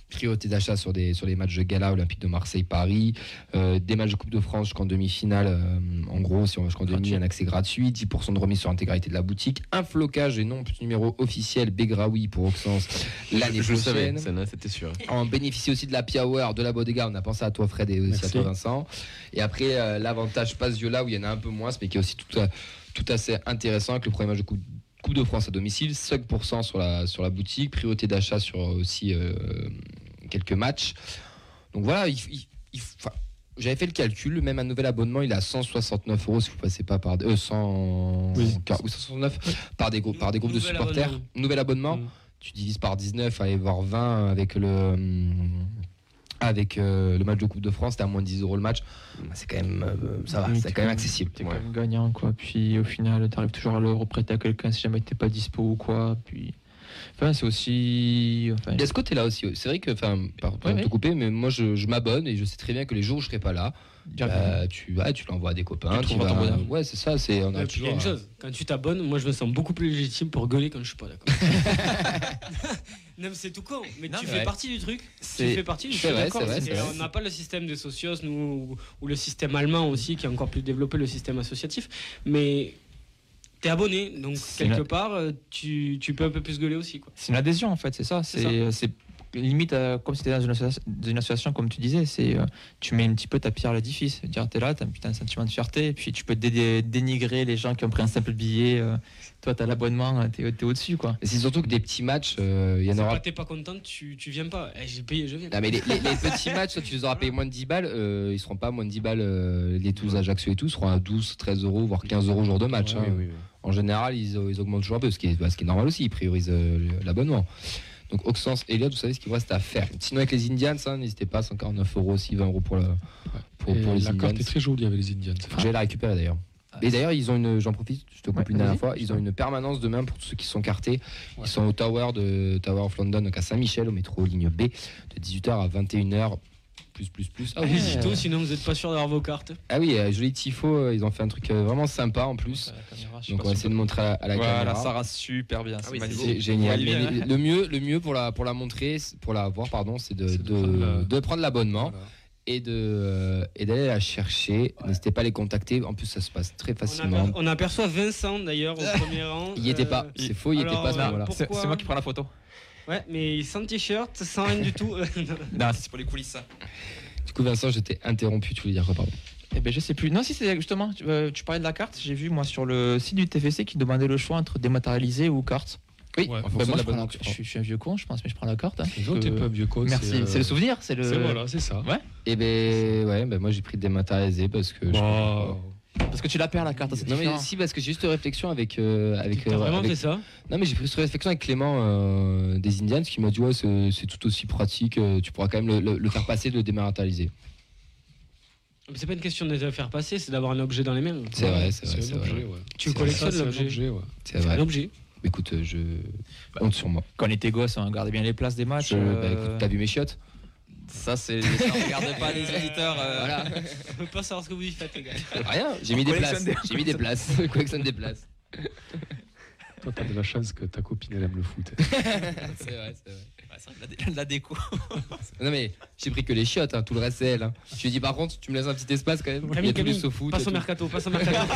Priorité d'achat sur, des, sur les matchs de gala Olympique de Marseille, Paris. Euh, des matchs de Coupe de France jusqu'en demi-finale. euh, en gros, si on va jusqu'en demi, un accès gratuit. 10% de remise sur l'intégralité de la boutique. Un flocage et non petit numéro officiel Begraoui pour Auxence l'année Je le savais, prochaine. celle-là, c'était sûr. On bénéficie aussi de la Hour, de la Bodega. On a pensé à toi, Fred, et aussi à toi, Vincent. Et après, euh, l'avantage Passe Viola, où il y en a un peu moins, mais qui est aussi tout, à- tout assez intéressant avec le premier match de Coupe, Coupe de France à domicile. 5% sur la, sur la boutique. Priorité d'achat sur euh, aussi euh, quelques matchs. Donc voilà, il, il- il- enfin, j'avais fait le calcul, même un nouvel abonnement, il est à 169 euros si vous passez pas par euh, 100, Oui. ou 169 par des groupes, par des groupes de supporters. abonnement. Nouvel abonnement, Mm. tu divises par 19, aller voir 20 avec le hum, avec euh, le match de Coupe de France, t'es à moins de 10 euros le match. Bah, C'est quand même euh, ça va, Oui, c'est quand même accessible. T'es Ouais. quand même gagnant, quoi. Puis au final, t'arrives toujours à le reprêter à quelqu'un si jamais t'es pas dispo ou quoi. Puis. Enfin, c'est aussi. Enfin, Il y a ce côté-là aussi. C'est vrai que, enfin, pardon Ouais, de te ouais. couper, mais moi je, je m'abonne et je sais très bien que les jours où je serai pas là, bah, tu vas, tu l'envoies à des copains. Tu tu ton vas- bonheur. Ouais, c'est ça. C'est on a Ouais, y a une un- chose, quand tu t'abonnes, moi je me sens beaucoup plus légitime pour gueuler quand je suis pas d'accord. non mais c'est tout con, mais Non, tu mais fais ouais. partie du truc. Tu fais partie du truc. vrai, d'accord. On n'a pas le système des socios, nous, ou, ou le système allemand aussi, qui est encore plus développé, le système associatif. Mais t'es abonné, donc quelque part, euh, tu, tu peux un peu plus gueuler aussi. Quoi. C'est une adhésion en fait, c'est ça. C'est C'est c'est limite euh, comme si tu dans une association, dans une association, comme tu disais. C'est euh, tu mets un petit peu ta pierre à l'édifice. Dire t'es là, t'as un putain de sentiment de fierté, et puis tu peux dé- dé- dénigrer les gens qui ont pris un simple billet. euh, toi, t'as l'abonnement, t'es es au-dessus quoi. Et c'est surtout que des petits matchs, euh, il y en Si aura pas t'es pas content, tu, tu viens pas. Eh, J'ai payé, je viens. Non, mais les, les- les petits matchs, toi, tu les auras payés moins de 10 balles, euh, ils seront pas moins de 10 balles, euh, les Toulouse Ajaccio et tout, seront à 12, 13 euros, voire 15 euros jour de match. Hein. oui, oui. En général, ils, ils augmentent toujours un peu, ce qui est, bah, ce qui est normal aussi, ils priorisent euh, l'abonnement. Donc, Auxence, Elliott, vous savez ce qu'il vous reste à faire. Sinon, avec les Indians, hein, n'hésitez pas, 149 euros aussi, 20 euros pour, le, pour, les la Indians. carte est très jolie avec les Indians. Je vais la récupérer d'ailleurs. Et d'ailleurs, ils ont une, j'en profite, je te coupe Ouais, une dernière fois, ils ont une permanence demain pour tous ceux qui sont cartés. Ouais. Ils sont au Tower de Tower of London, donc à Saint-Michel, au métro ligne B, de 18h à 21h. Plus, plus, plus. Ah Ah oui, Zito, sinon vous n'êtes pas sûr d'avoir vos cartes. ah oui, euh, joli tifo, euh, ils ont fait un truc euh, vraiment sympa en plus. Donc on va essayer de montrer à, à la Voilà, caméra. ça rase super bien. c'est oui, magnifique. C'est génial. Ouais, Mais bien, le mieux, le mieux pour la pour la montrer, pour la voir, pardon, c'est de, de de, prendre la- de prendre l'abonnement Voilà. et de euh, et d'aller la chercher. N'hésitez pas à les contacter. En plus, ça se passe très On, facilement. aper- on aperçoit Vincent d'ailleurs au premier rang. Il y était pas. C'est faux, il y était pas ce euh, c'est moi qui prends la photo. Ouais, mais sans t-shirt, sans rien du tout. Non, c'est pour les coulisses. ça. Du coup, Vincent, je t'ai interrompu. Tu voulais dire quoi, pardon? Eh ben je sais plus. Non, si c'est justement, tu, euh, tu parlais de la carte. J'ai vu moi sur le site du TFC qui demandait le choix entre dématérialisé ou carte. Oui, Ouais. en Ben, fonction moi, je, prends- suis, je suis un vieux con, je pense, mais je prends la carte. hein. Autres, Que- t'es pas vieux con. Merci. euh, C'est le souvenir, c'est le. C'est voilà, c'est ça. Ouais. Et ben ouais, ben moi j'ai pris dématérialisé parce que. je- Bah, Parce que tu la perds la carte. c'est Non mais si parce que j'ai juste réflexion avec euh, avec, T'as euh, vraiment avec- fait ça non mais j'ai pris cette réflexion avec Clément euh, des Indians qui m'a dit ouais c'est c'est tout aussi pratique euh, tu pourras quand même le, le- le faire passer de le dématérialiser Mais C'est pas une question de le faire passer, c'est d'avoir un objet dans les mains. c'est vrai c'est vrai un c'est vrai ouais. Tu C'est collectionnes Ça, c'est un l'objet. objet, ouais. c'est C'est un vrai objet. écoute euh, je honte sur moi Quand on était gosse, on regardait bien les places des matchs. Je- bah, écoute, t'as vu mes chiottes? Ça, c'est. ça, regarde pas les éditeurs. euh, voilà On veut pas savoir ce que vous y faites, les gars. rien j'ai mis des places j'ai mis des places collectionne des places Toi, t'as de la chance que ta copine, elle aime le foot. c'est vrai c'est vrai ouais, c'est vrai que la, la déco. non mais j'ai pris que les chiottes hein, tout le reste c'est elle hein. je lui ai dit par contre tu me laisses un petit espace quand même il y Camille, a tout Camille, le foot passe au mercato, passe au mercato.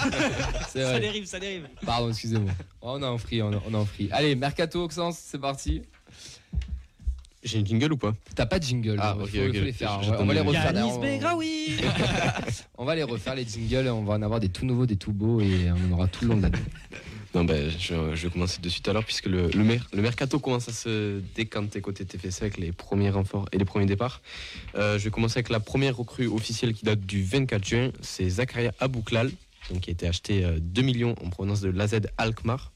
ça vrai dérive, ça dérive. Pardon, excusez-moi. Oh, on est en free, on est en free. Allez, Mercato Auxence, c'est parti. J'ai une jingle ou pas T'as pas de jingle. Ah, faut, les faire. Je- on, va, on va les refaire. On, on va les refaire les jingles. On va en avoir des tout nouveaux, des tout beaux et on en aura tout le long de l'année. Non, ben, je, je vais commencer de suite alors, puisque le, le, mer- le mercato commence à se décanter côté TFC avec les premiers renforts et les premiers départs. Euh, je vais commencer avec la première recrue officielle qui date du 24 juin. C'est Zakaria Abouklal, donc, qui a été acheté euh, 2 millions en provenance de l'AZ Alkmaar.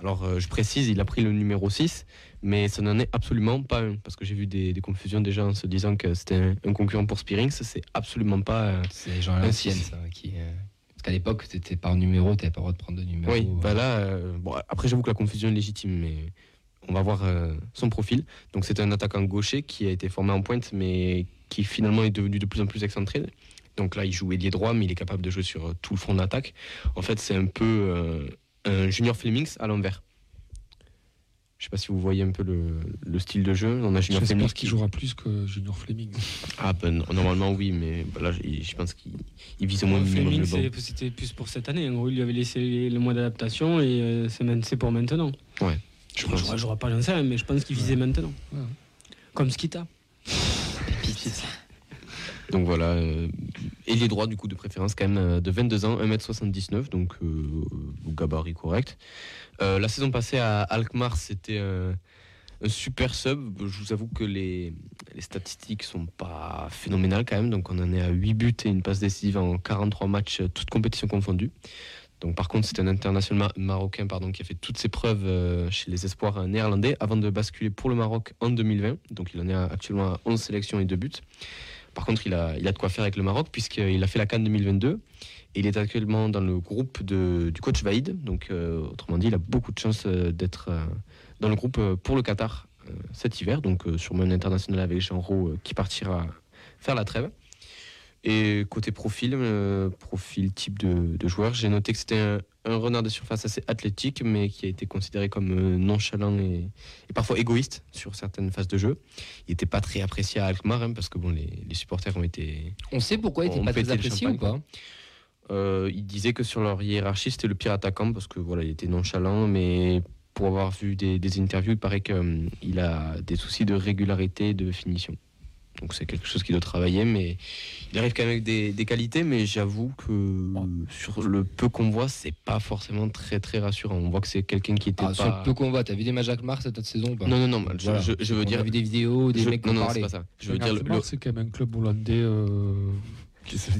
Alors, euh, je précise, il a pris le numéro 6, mais ça n'en est absolument pas un, parce que j'ai vu des, des confusions déjà en se disant que c'était un, un concurrent pour Spearings. C'est absolument pas. euh, C'est les gens à l'ancienne, ça. Qui, euh, Parce qu'à l'époque, c'était par numéro, t'avais pas le droit de prendre de numéro. Oui, euh. bah là, euh, bon, après j'avoue que la confusion est légitime, mais on va voir euh, son profil. Donc c'est un attaquant gaucher qui a été formé en pointe, mais qui finalement est devenu de plus en plus excentré. Donc là, il joue ailier droit, mais il est capable de jouer sur tout le front de l'attaque. En fait, c'est un peu un junior Flemings à l'envers. Je sais pas si vous voyez un peu le, le style de jeu. On a Junior Fleming qu'il jouera plus que Junior Fleming. Ah ben normalement oui, mais bah, là je pense qu'il il vise au moins Fleming, c'était plus pour cette année. En gros, il lui avait laissé le mois d'adaptation et euh, c'est pour maintenant. Ouais. Je ne j'aurais pas j'en sais rien, mais je pense qu'il visait maintenant. Ouais. Comme Skita. Donc voilà, euh, et les droits du coup de préférence quand même euh, de 22 ans, 1m79, donc euh, gabarit correct. La saison passée à Alkmaar, c'était un super sub. Je vous avoue que les, les statistiques sont pas phénoménales quand même, donc on en est à 8 buts et une passe décisive en 43 matchs, toutes compétitions confondues. Donc par contre, c'est un international ma- marocain pardon, qui a fait toutes ses preuves chez les espoirs néerlandais avant de basculer pour le Maroc en 2020. Donc il en est actuellement à 11 sélections et 2 buts. Par contre, il a, de quoi faire avec le Maroc puisqu'il a fait la Cannes 2022 et il est actuellement dans le groupe du coach Vaïd. Donc, euh, autrement dit, il a beaucoup de chances euh, d'être euh, dans le groupe pour le Qatar cet hiver. Donc, sûrement un international avec Jean Roux qui partira faire la trêve. Et côté profil, euh, profil type de, de joueur, j'ai noté que c'était un, un renard de surface assez athlétique, mais qui a été considéré comme euh, nonchalant et, et parfois égoïste sur certaines phases de jeu. Il n'était pas très apprécié à Alkmaar, hein, parce que bon, les, les supporters ont été. On sait pourquoi il ont était pas très apprécié ou pas. Euh, Il disait que sur leur hiérarchie, c'était le pire attaquant, parce que voilà, il était nonchalant, mais pour avoir vu des, des interviews, il paraît qu'il a des soucis de régularité et de finition. Donc c'est quelque chose qu'il doit travailler, mais il arrive quand même avec des, des qualités, mais j'avoue que sur le peu qu'on voit, c'est pas forcément très très rassurant. On voit que c'est quelqu'un qui était Ah, pas... Sur le peu qu'on voit, t'as vu des matchs avec Mars cette autre saison ou pas? Non, non, non, je, Voilà. je- je veux On dire... vu des vidéos, des je- mecs qui non, non, parlé. c'est pas ça. Je veux dire, c'est quand même un club hollandais. euh, C'est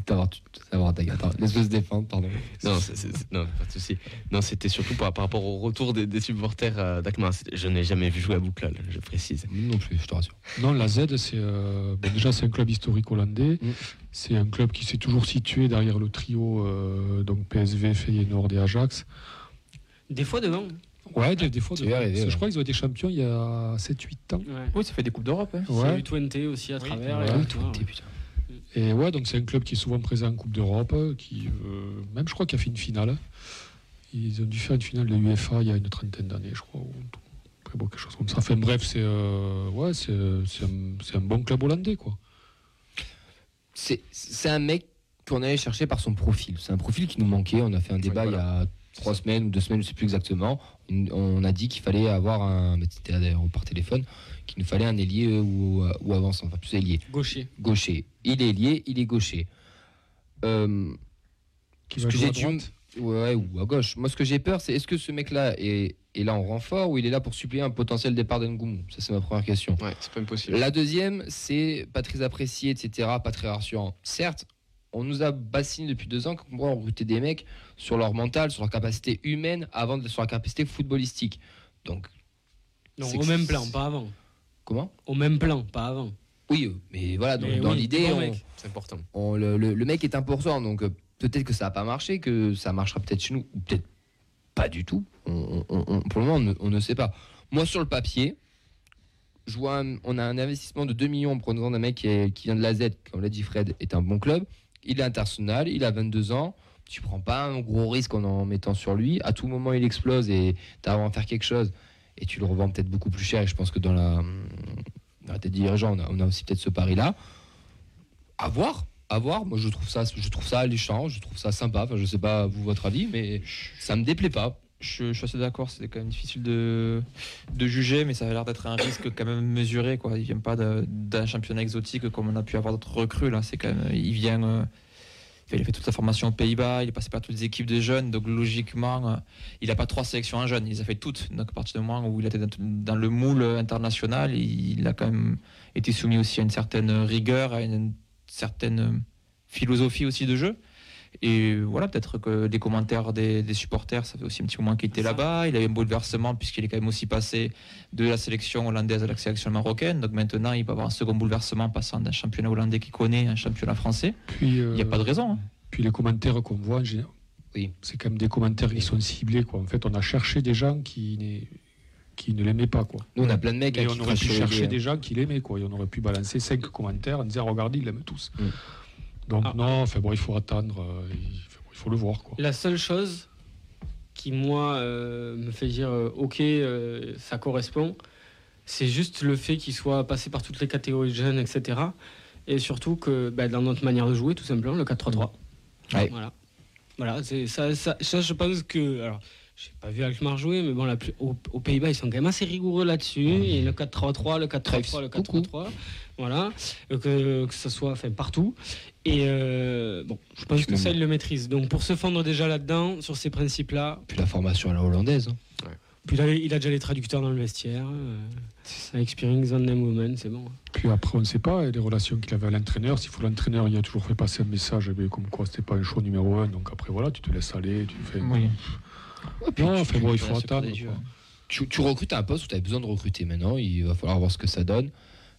gâte. Laisse-le se défendre, pardon. Non, c'est- c'est- c'est- non, pas de souci. Non, c'était surtout par, par rapport au retour des, des supporters euh, Je n'ai jamais vu jouer à Bouclal, je précise. Non plus, je te rassure. Non, la Z, c'est euh, bon, déjà c'est un club historique hollandais. Mm. C'est un club qui s'est toujours situé derrière le trio euh, donc PSV, Feyenoord et Ajax. Des fois devant. Ouais, des, des fois. De- que ouais. Je crois qu'ils ont été champions il y a 7-8 ans. Ouais. Oui, ça fait des Coupes d'Europe. hein. Ouais. eu Twente aussi à Oui. travers. Et tout, Tout hein. est putain. Et ouais, donc c'est un club qui est souvent présent en Coupe d'Europe, qui euh, même je crois qu'il a fait une finale. Ils ont dû faire une finale de l'UEFA il y a une trentaine d'années, je crois. ou- Après, bon, quelque chose comme ça. Enfin bref, c'est euh, ouais, c'est c'est un, un bon club hollandais, quoi. C'est c'est un mec qu'on allait chercher par son profil. C'est un profil qui nous manquait. On a fait un débat voilà. il y a trois semaines ou deux semaines, je sais plus exactement. On- a dit qu'il fallait avoir un. C'était d'ailleurs par téléphone, qu'il nous fallait un ailier euh, ou, ou avançant, enfin plus ailier. Gaucher. Gaucher. Il est ailier, il est gaucher. Euh, Qui Ce que j'ai. Ouais, ou à gauche. Moi, ce que j'ai peur, c'est est-ce que ce mec-là est, est là en renfort ou il est là pour suppléer un potentiel départ d'Ngoumou Ça, c'est ma première question. Ouais, c'est pas impossible. La deuxième, c'est pas très apprécié, etc., pas très rassurant. Certes, on nous a bassiné depuis deux ans qu'on pourrait recruter des mecs sur leur mental, sur leur capacité humaine, avant de sur leur capacité footballistique. Donc, Non, au même plan, pas avant. comment? Au même plan, pas avant. Oui, euh, mais voilà, donc, Mais dans oui, l'idée, bon on-. C'est important. on- le, le- le mec est important, donc euh, peut-être que ça n'a pas marché, que ça marchera peut-être chez nous, ou peut-être pas du tout. On- on- on- pour le moment, on ne, on ne sait pas. Moi, sur le papier, je vois un- on a un investissement de 2 millions en prenant un mec qui, est- qui vient de la Z, comme l'a dit Fred, est un bon club. Il est international, il a 22 ans. Tu prends pas un gros risque en en mettant sur lui. À tout moment, il explose et tu as à en faire quelque chose. Et tu le revends peut-être beaucoup plus cher. Et je pense que dans la, dans la tête des dirigeants, on a, on a aussi peut-être ce pari-là. À voir. À voir. Moi, je trouve ça, je trouve ça alléchant. Je trouve ça sympa. Enfin, je sais pas, vous, votre avis, mais ça me déplaît pas. Je, suis assez d'accord, c'est quand même difficile de, juger, mais ça a l'air d'être un risque quand même mesuré. Quoi. Il vient pas d'un championnat exotique comme on a pu avoir d'autres recrues. Là. Quand même, il vient, euh, il a fait toute sa formation aux Pays-Bas, il est passé par toutes les équipes de jeunes, donc logiquement, euh, il n'a pas trois sélections en jeunes, il les a fait toutes. Donc à partir du moment où il était dans, le moule international, il, il a quand même été soumis aussi à une certaine rigueur, à une certaine philosophie aussi de jeu. Et voilà, peut-être que des commentaires des, des supporters, ça fait aussi un petit moment qu'il était là-bas. Il a eu un bouleversement puisqu'il est quand même aussi passé de la sélection hollandaise à la sélection marocaine. Donc maintenant, il peut avoir un second bouleversement passant d'un championnat hollandais qu'il connaît à un championnat français. Puis, Il n'y a pas de raison. hein. Puis les commentaires qu'on voit, Oui. c'est quand même des commentaires qui sont ciblés. Quoi. En fait, on a cherché des gens qui, qui ne l'aimaient pas. Quoi. Nous, on a plein de mecs Et hein, on qui aurait pu chercher hein. des gens qui l'aimaient. Quoi. Et on aurait pu balancer cinq commentaires en disant Regardez, ils l'aiment tous. Mm. Donc, Ah. non, enfin, bon, il faut attendre. euh, il, faut, il faut le voir. Quoi. La seule chose qui moi euh, me fait dire euh, ok, euh, ça correspond, c'est juste le fait qu'il soit passé par toutes les catégories de jeunes, etc. Et surtout que bah, dans notre manière de jouer, tout simplement, le 4-3-3. Ouais. Voilà. Voilà, c'est ça, ça, ça, je pense que. Alors, j'ai pas vu Alkmaar jouer, mais bon, la plus- au- aux Pays-Bas, ils sont quand même assez rigoureux là-dessus. Et le 4-3-3, le 4-3-3, le 4-3-3. Voilà. Euh, Que, que ce soit enfin, partout. Et euh, bon, je pense que ça, ils le maîtrisent. Donc, pour se fondre déjà là-dedans, sur ces principes-là, Puis la formation à la hollandaise. hein. puis là, il a déjà les traducteurs dans le vestiaire. Euh, Spearing, Van Den Woman, c'est bon. Puis après, on ne sait pas, et les relations qu'il avait à l'entraîneur. S'il faut l'entraîneur, il a toujours fait passer un message mais comme quoi c'était pas un choix numéro un. Donc après, voilà, tu te laisses aller. Tu fais. Oui. Non, enfin bon, il faut attendre. Tu, tu recrutes à un poste où tu as besoin de recruter maintenant. Il va falloir voir ce que ça donne.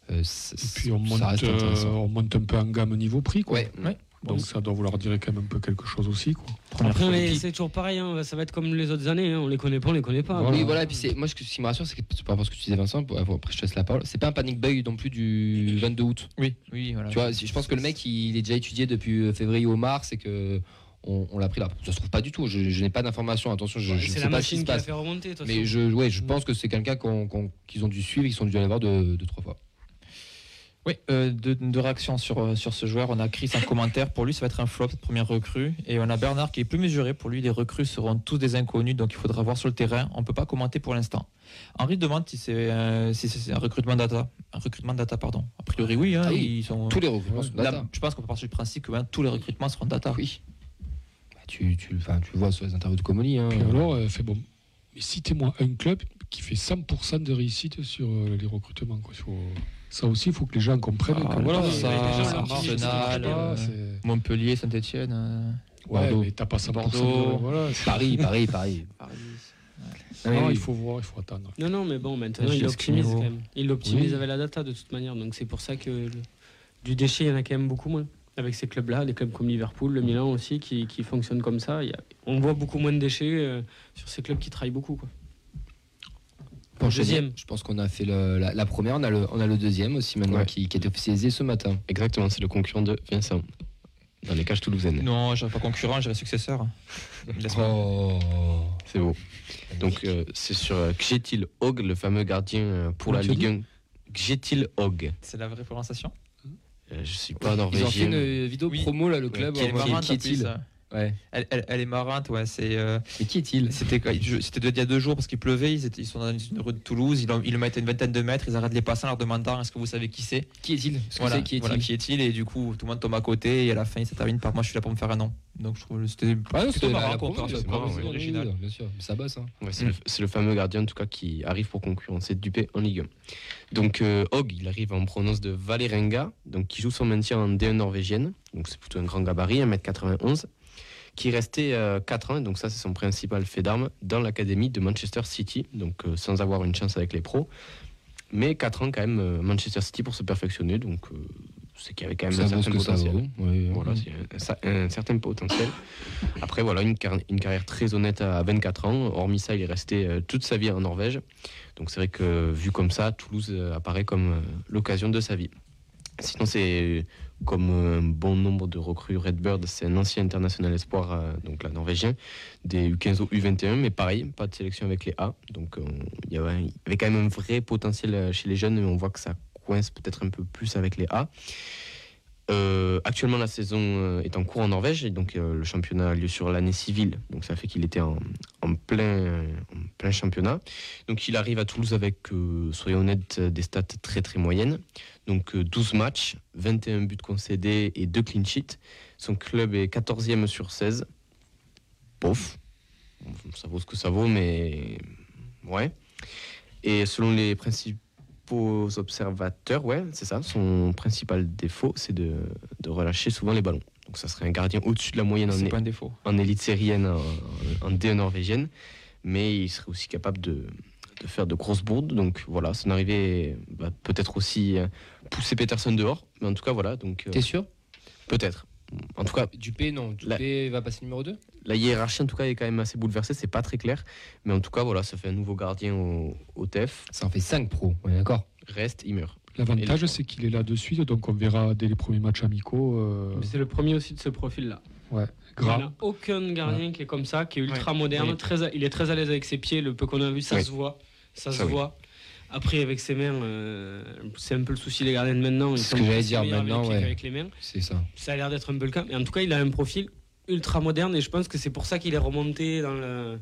Euh, Et puis on ça monte, reste euh, on monte un peu en gamme niveau prix. Quoi. Ouais. Ouais. Donc ça doit vouloir dire quand même un peu quelque chose aussi. Quoi. Après, mais c'est toujours pareil, hein, ça va être comme les autres années. hein, On les connaît pas, on les connaît pas. Voilà. Oui, voilà. Et puis c'est moi, ce qui me rassure, c'est que par rapport à ce que tu disais, Vincent, pour- après je te laisse la parole, c'est pas un panic buy non plus du 22 août. Oui, oui, voilà. Tu vois, je pense que le mec, il est déjà étudié depuis euh, février ou mars et que on, on l'a pris là. Ça se trouve pas du tout. Je, je n'ai pas d'informations. Attention, je, sais la pas ce qui machine se qui l'a passe. fait remonter. Mais je, ouais, je pense que c'est quelqu'un qu'ils ont dû suivre, qu'ils ont dû aller voir deux, deux trois fois. Oui, euh, deux, deux réactions sur, euh, sur ce joueur. On a Chris en commentaire. Pour lui, ça va être un flop, cette première recrue. Et on a Bernard qui est plus mesuré. Pour lui, les recrues seront tous des inconnus, donc il faudra voir sur le terrain. On ne peut pas commenter pour l'instant. Henri demande si c'est euh, si c'est un recrutement data. Un recrutement data, pardon. A priori, oui. hein, Ah oui, ils sont, Tous les recrutements sont Là, data. je pense qu'on peut partir du principe que hein, tous les recrutements seront data. Oui. Bah, tu, tu, enfin, tu le vois sur les interviews de Comoli. Hein. Puis alors, euh, fait bon. Mais citez-moi un club qui fait 100% de réussite sur euh, les recrutements. Quoi. Sur- ça aussi, il faut que les gens comprennent Ah, que voilà, ça, euh, ça ça marche, marche, ça marche Arsenal, pas, euh, Montpellier, Saint-Etienne. Ouais, Bordeaux. mais t'as pas 100% Bordeaux. de... Voilà, c'est- Paris, Paris, Paris. Non, il faut voir, il faut attendre. Non, non, mais bon, maintenant, il l'optimise quand même. Il l'optimise Oui. avec la data de toute manière. Donc c'est pour ça que le- du déchet, il y en a quand même beaucoup moins. Avec ces clubs-là, des clubs comme Liverpool, le Milan aussi, qui, qui fonctionnent comme ça. il y a- on voit beaucoup moins de déchets euh, sur ces clubs qui travaillent beaucoup. Quoi. Pour Deuxième. Je pense qu'on a fait le- la, la première, on a, le, on a le deuxième aussi maintenant Ouais. qui, qui est officialisé ce matin. Exactement, c'est le concurrent de Vincent. Dans les cages toulousaines. Non, je pas concurrent, j'irai successeur. Laisse-moi. Oh. C'est beau. Donc euh, c'est sur euh, Gjetil Hog, le fameux gardien euh, pour Comment la Ligue 1. Gjetil Hog. C'est la vraie prononciation? Euh, je suis pas Ils ont fait norvégien. une vidéo Oui. promo là, le club. Qui est-il? Ouais. Elle, elle- elle est marrante, ouais. C'est, euh, Mais qui est-il? c'était, il y a deux jours parce qu'il pleuvait. Ils, étaient- ils sont dans une rue de Toulouse. Ils, ont- ils le mettent à une vingtaine de mètres. Ils arrêtent les passants en leur demandant Est-ce que vous savez qui c'est? Qui est-il? Voilà, qui est-il? voilà, qui est-il? Et du coup, tout le monde tombe à côté. Et à la fin, ça termine par Moi, je suis là pour me faire un nom. Donc, je trouve que c'était plutôt marrant ouais. c'est original. original, bien sûr. Mais ça bosse. Hein. Ouais, c'est, Mm. le, c'est le fameux gardien en tout cas qui arrive pour concurrencer Dupé en Ligue 1. Donc euh, Hog, il arrive en provenance de Valerenga, donc qui joue son maintien en D1 norvégienne. Donc c'est plutôt un grand gabarit, 1m91, qui est resté 4 ans, donc ça c'est son principal fait d'armes, dans l'académie de Manchester City, donc euh, sans avoir une chance avec les pros. Mais 4 ans quand même euh, Manchester City pour se perfectionner, donc euh, c'est qu'il y avait quand même un certain potentiel. Voilà, un, un certain potentiel. Après, voilà, une, car- une carrière très honnête à 24 ans. Hormis ça, il est resté euh, toute sa vie en Norvège. Donc c'est vrai que vu comme ça, Toulouse euh, apparaît comme euh, l'occasion de sa vie. Sinon, c'est comme un bon nombre de recrues Redbird, c'est un ancien international espoir, euh, donc là, norvégien, des U15 au U21, mais pareil, pas de sélection avec les A. Donc euh, il y avait, quand même un vrai potentiel euh, chez les jeunes, mais on voit que ça coince peut-être un peu plus avec les A. Actuellement, la saison est en cours en Norvège, et donc le championnat a lieu sur l'année civile. Donc ça fait qu'il était en, plein, championnat. Donc il arrive à Toulouse avec, soyons honnêtes, des stats très très moyennes. Donc euh, 12 matchs, 21 buts concédés et 2 clean sheets. Son club est 14e sur 16. Bof. Ça vaut ce que ça vaut, mais ouais. Et selon les principaux observateurs, ouais, c'est ça, son principal défaut, c'est de, de relâcher souvent les ballons. Donc ça serait un gardien au-dessus de la moyenne en, pas un défaut. en élite syrienne, en, en D1 norvégienne, mais il serait aussi capable de, de faire de grosses bourdes. Donc voilà, son arrivée va peut-être aussi euh, pousser Peterson dehors, mais en tout cas voilà, donc euh, T'es sûr? peut-être. En tout cas, Dupé, non. La- Dupé va passer numéro 2 la hiérarchie en tout cas est quand même assez bouleversée, c'est pas très clair, mais en tout cas voilà, ça fait un nouveau gardien au, au TEF. Ça en fait 5 pros, on est d'accord? Reste, il meurt. L'avantage, c'est qu'il est là de suite, donc on verra dès les premiers matchs amicaux. euh, C'est le premier aussi de ce profil-là. Ouais, Il n'y grave. a aucun gardien qui est comme ça, qui est ultra moderne. Très, à- il est très à l'aise avec ses pieds. Le peu qu'on a vu, ça se voit. Ça, se oui. voit. Après, avec ses mains, euh, c'est un peu le souci des gardiens de maintenant. Ils C'est ce sont que j'allais dire meilleurs avec maintenant, les ouais. mains. C'est ça. Ça a l'air d'être un peu le cas. Mais en tout cas, il a un profil ultra moderne et je pense que c'est pour ça qu'il est remonté dans, le,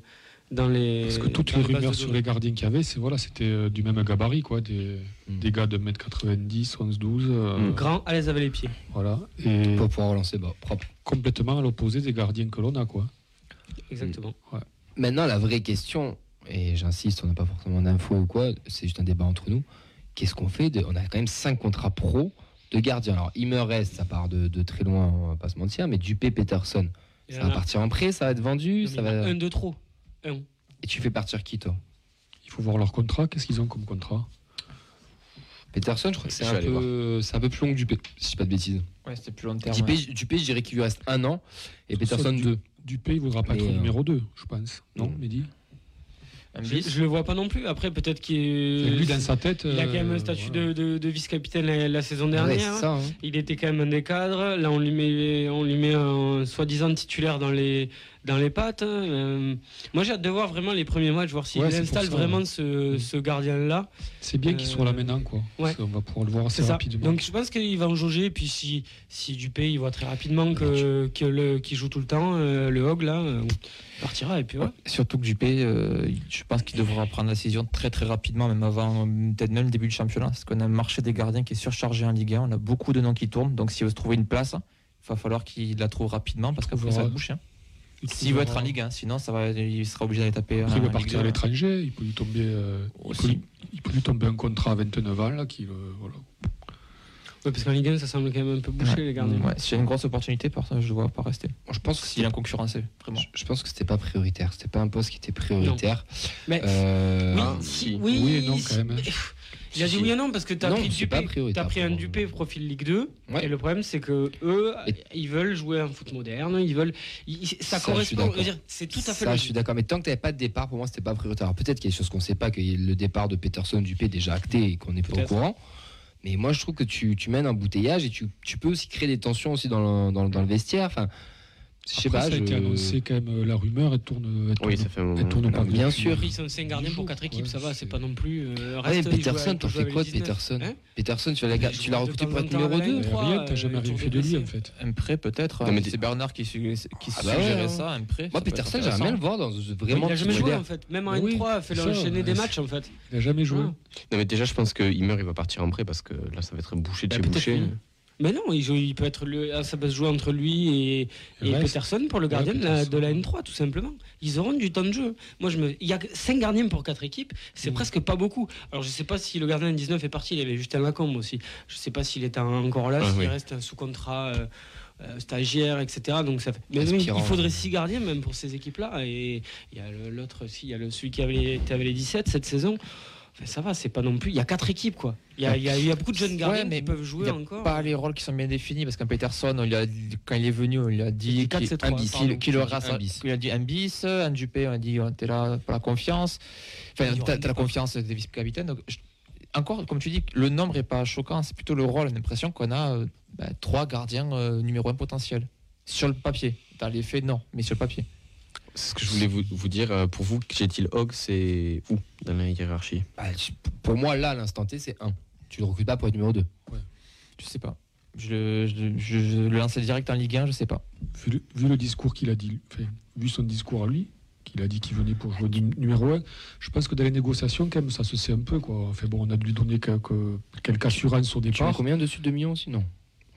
dans les. Parce que toutes dans les rumeurs sur les gardiens qu'il y avait, c'est voilà, c'était euh, du même gabarit, quoi, des, Mm. des gars de 1m90, 11, 12, euh, Mm. Grand, à l'aise avec les pieds. voilà, et Pour pouvoir relancer bas, propre. complètement à l'opposé des gardiens que l'on a, quoi. Exactement. Maintenant, la vraie question, et j'insiste, on n'a pas forcément d'infos ou quoi, c'est juste un débat entre nous. Qu'est-ce qu'on fait de... On a quand même 5 contrats pro de gardiens. Alors, il me reste, ça part de, de très loin, on va pas se mentir, mais Dupé, Peterson, ça va partir en prêt, ça va être vendu, non, ça va... Un de trop. Un. Et tu fais partir qui, toi? Il faut voir leur contrat, qu'est-ce qu'ils ont comme contrat? Peterson, je crois que c'est un, peu... c'est un peu plus long que Dupé, si je dis pas de bêtises. Ouais, c'était plus long terme. Dupé, Dupé, je dirais qu'il lui reste un an, et Peterson du- 2. Dupé, il voudra pas Mais, être euh, numéro 2, je pense. Non. Mehdi? Je, le vois pas non plus. Après, peut-être qu'il Lui, dans sa tête. il a quand même euh, un statut voilà. de, de- de vice-capitaine la, la saison Ouais, dernière. ça, hein. Il était quand même un des cadres. Là, on lui met, on lui met un soi-disant titulaire dans les, dans les pattes. hein. Euh, moi, j'ai hâte de voir vraiment les premiers matchs, voir s'il Ouais, installe ça, vraiment ouais. ce, ce gardien-là. C'est bien qu'ils Euh, soient là maintenant, quoi. ouais. On va pouvoir le voir assez ça. rapidement. Donc, je pense qu'il va en jauger. Et puis, si, si Dupé, il voit très rapidement que, que le, qu'il joue tout le temps, euh, le Hog, là, euh, partira. Et puis, voilà. Surtout que Dupé, euh, je pense qu'il devra prendre la décision très très rapidement, même avant euh, peut-être même le début du championnat, parce qu'on a un marché des gardiens qui est surchargé en Ligue 1, on a beaucoup de noms qui tournent, donc s'il veut se trouver une place, il va falloir qu'il la trouve rapidement, parce qu'après ça va trouvera- boucher. hein. Il S'il veut être en Ligue 1, sinon ça va, il sera obligé d'aller taper. Après, il va partir 2. à l'étranger, il peut lui tomber, euh, peut, il peut lui tomber un contrat à 29 ans, là, qui, euh, voilà. Ouais, parce qu'en Ligue 1, ça semble quand même un peu bouché, Ouais. les gardiens. Ouais, s'il y a une grosse opportunité, par contre, je ne vois pas rester. Je pense que S'il est en concurrencé, vraiment. Je- Je pense que c'était pas prioritaire. C'était pas un poste qui était prioritaire. Mais Euh, oui, si, oui, non, quand même, hein. mais- Il a dit oui et non parce que tu as Non, pris Dupé, t'as pris un Dupé profil Ligue 2 Ouais. et le problème c'est que eux Et- ils veulent jouer un foot moderne, ils veulent ils- ça, correspond, c'est tout à fait Ça, je suis d'accord. Mais tant que tu n'avais pas de départ, pour moi, c'était pas prioritaire. Alors, peut-être qu'il y a des choses qu'on ne sait pas, que le départ de Peterson Dupé est déjà acté et qu'on n'est pas au courant. Mais moi, je trouve que tu, mènes un bouteillage et tu, peux aussi créer des tensions aussi dans le, vestiaire. Je sais pas. ça a été annoncé quand même, euh, la rumeur, elle tourne, elle tourne, Oui, ça fait un moment. elle tourne pas bien sûr. Ils sont 5 gardiens pour 4 équipes, Ouais, ça va, c'est- pas non plus. euh, Ah, Peterson, t'en fais quoi de 19. Peterson Hein Peterson, tu l'as Il tu l'as joue recruté pour être numéro avec 2 la trois, Rien, t'as jamais euh, rien fait de lui, en fait. Un prêt peut-être, Non, mais c'est Bernard qui, Ah bah suggérait hein. ça, un prêt. Moi, Peterson, j'aimerais bien le voir dans vraiment il a jamais joué en fait, même en Oui, N3, fait c'est ça, enchaîner des matchs en fait. Il n'a jamais joué. Non, mais déjà, je pense que Himmer, il va partir en prêt parce que là, ça va être bouché de Bah, chez bouché. Mais non, il, joue- il peut être le, ah, ça peut se jouer entre lui et, et. Peterson pour le Ouais, gardien de, la, Peterson. de la N3 tout simplement. Ils auront du temps de jeu. Moi je me, il y a 5 gardiens pour 4 équipes, c'est Mm. presque pas beaucoup. Alors je sais pas si le gardien N19 est parti, il y avait Justin Lacombe aussi. Je sais pas s'il est encore là, Ah, s'il oui. reste sous contrat euh, euh, stagiaire, etc. Donc ça fait... Mais Aspirant. il faudrait 6 gardiens même pour ces équipes-là. Et il y a l'autre aussi, il y a le, celui qui avait les, qui avait les 17 cette saison. Ça va, c'est pas non plus. Il y a 4 équipes quoi. Il y a, il y a- il y a beaucoup de jeunes gardiens Ouais, mais qui peuvent Il jouer a encore. pas les rôles qui sont bien définis parce qu'un Peterson, on lui a, quand il est venu, on lui a dit quatre, qu'il bis. qu'il a dit un bis, un Dupé, on a dit on était là pour la confiance. Enfin, Il t'as la confiance des vice-capitaines. donc je- Encore, comme tu dis, le nombre est pas choquant, c'est plutôt le rôle. On a l'impression qu'on a euh, bah, trois gardiens euh, numéro un potentiels. Sur le papier. Dans les faits, non, mais sur le papier. C'est ce que je voulais vous, vous dire. euh, Pour vous, Jetil Hogg, c'est où dans la hiérarchie? Bah, Pour moi, là, à l'instant T, c'est 1. Tu le recrutes pas pour être numéro 2. Je sais pas. Je, le- je- je- je le lançais direct en Ligue 1, je sais pas. Vu le, vu le discours qu'il a dit, enfin, vu son discours à lui, qu'il a dit qu'il venait pour jouer num- numéro 1, je pense que dans les négociations, quand même, ça se sait un peu. Quoi. Enfin, bon, on a dû lui donner quelques, quelques assurances au Tu départ. combien dessus? 2 millions aussi? Non.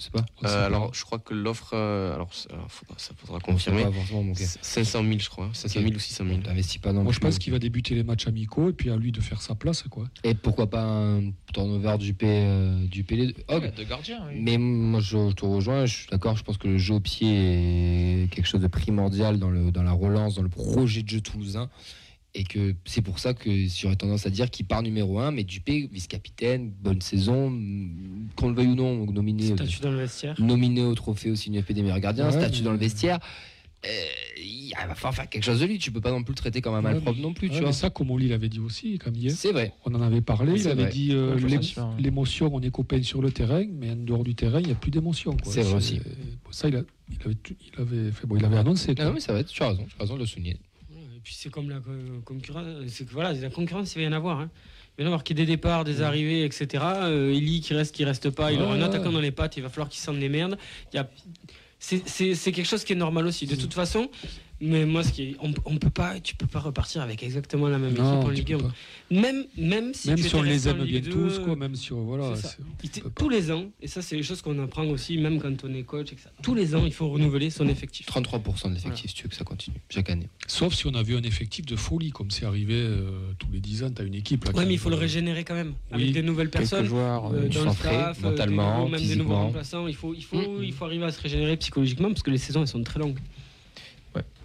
Je sais pas. Euh. Alors, je crois que l'offre. euh, alors, ça alors, faudra, ça faudra C'est confirmer. pas forcément mon cas. C'est 500 000, je crois. 500 000 ou 600 000. T'investis pas non Moi, je pense qu'il va débuter les matchs amicaux et puis à lui de faire sa place. Quoi. Et pourquoi pas un turnover du P, euh, du P Hogg de gardien, Mais moi, je, je te rejoins, je suis d'accord, je pense que le jeu au pied est quelque chose de primordial dans, le, dans la relance, dans le projet de jeu toulousain. Et que c'est pour ça que j'aurais tendance à dire qu'il part numéro 1, mais Dupé, vice-capitaine, bonne saison, qu'on le veuille ou non, nominé, Statut dans le vestiaire. nominé au trophée aussi UFP des meilleurs gardiens, Ouais, statut mais- dans le vestiaire. euh, il va falloir faire quelque chose de lui. Tu peux pas non plus le traiter comme un Ouais, malpropre non plus, ouais, tu mais vois. ça, comme Oli l'avait dit aussi, Camille. C'est vrai. On en avait parlé. Il avait vrai. dit euh, ouais. l'émotion, on est copains sur le terrain, mais en dehors du terrain, il n'y a plus d'émotion. C'est vrai aussi. bon, Ça, il, a- il avait, tout- il avait fait, bon, il avait annoncé. Ah quoi. non, mais ça va être, tu as raison, tu as raison de le souligner. Et puis c'est comme la co- concurrence, c'est que voilà, la concurrence, il va y en avoir. Hein. Il va y en avoir qui des départs, des arrivées, etc. Euh, Eli qui reste, qui reste pas. Il Ouais, aura un ouais. attaquant dans les pattes. Il va falloir qu'il s'en démerde. Il y a, c'est, c'est, c'est quelque chose qui est normal aussi. De toute façon, mais moi, ce qui est, on, on peut pas, tu peux pas repartir avec exactement la même Non, équipe en Ligue peux 1. pas. Même, même si Même tu si on les aime bien tous, 2, quoi, même si on- voilà. tous les ans, et ça, c'est les choses qu'on apprend aussi, même quand on est coach, etc. Tous les ans, il faut renouveler son effectif. 33% de l'effectif, si tu veux que ça continue, chaque année. Sauf si on avait un effectif de folie, comme c'est arrivé euh, tous les 10 ans, tu as une équipe. Là, Ouais, mais il faut le régénérer quand même. Oui, avec des nouvelles Quelques personnes. joueurs. euh, euh, dans le staff, euh, des nouveaux- même des nouveaux remplaçants. Il faut, il, faut, Mm. il faut arriver à se régénérer psychologiquement parce que les saisons elles sont très longues.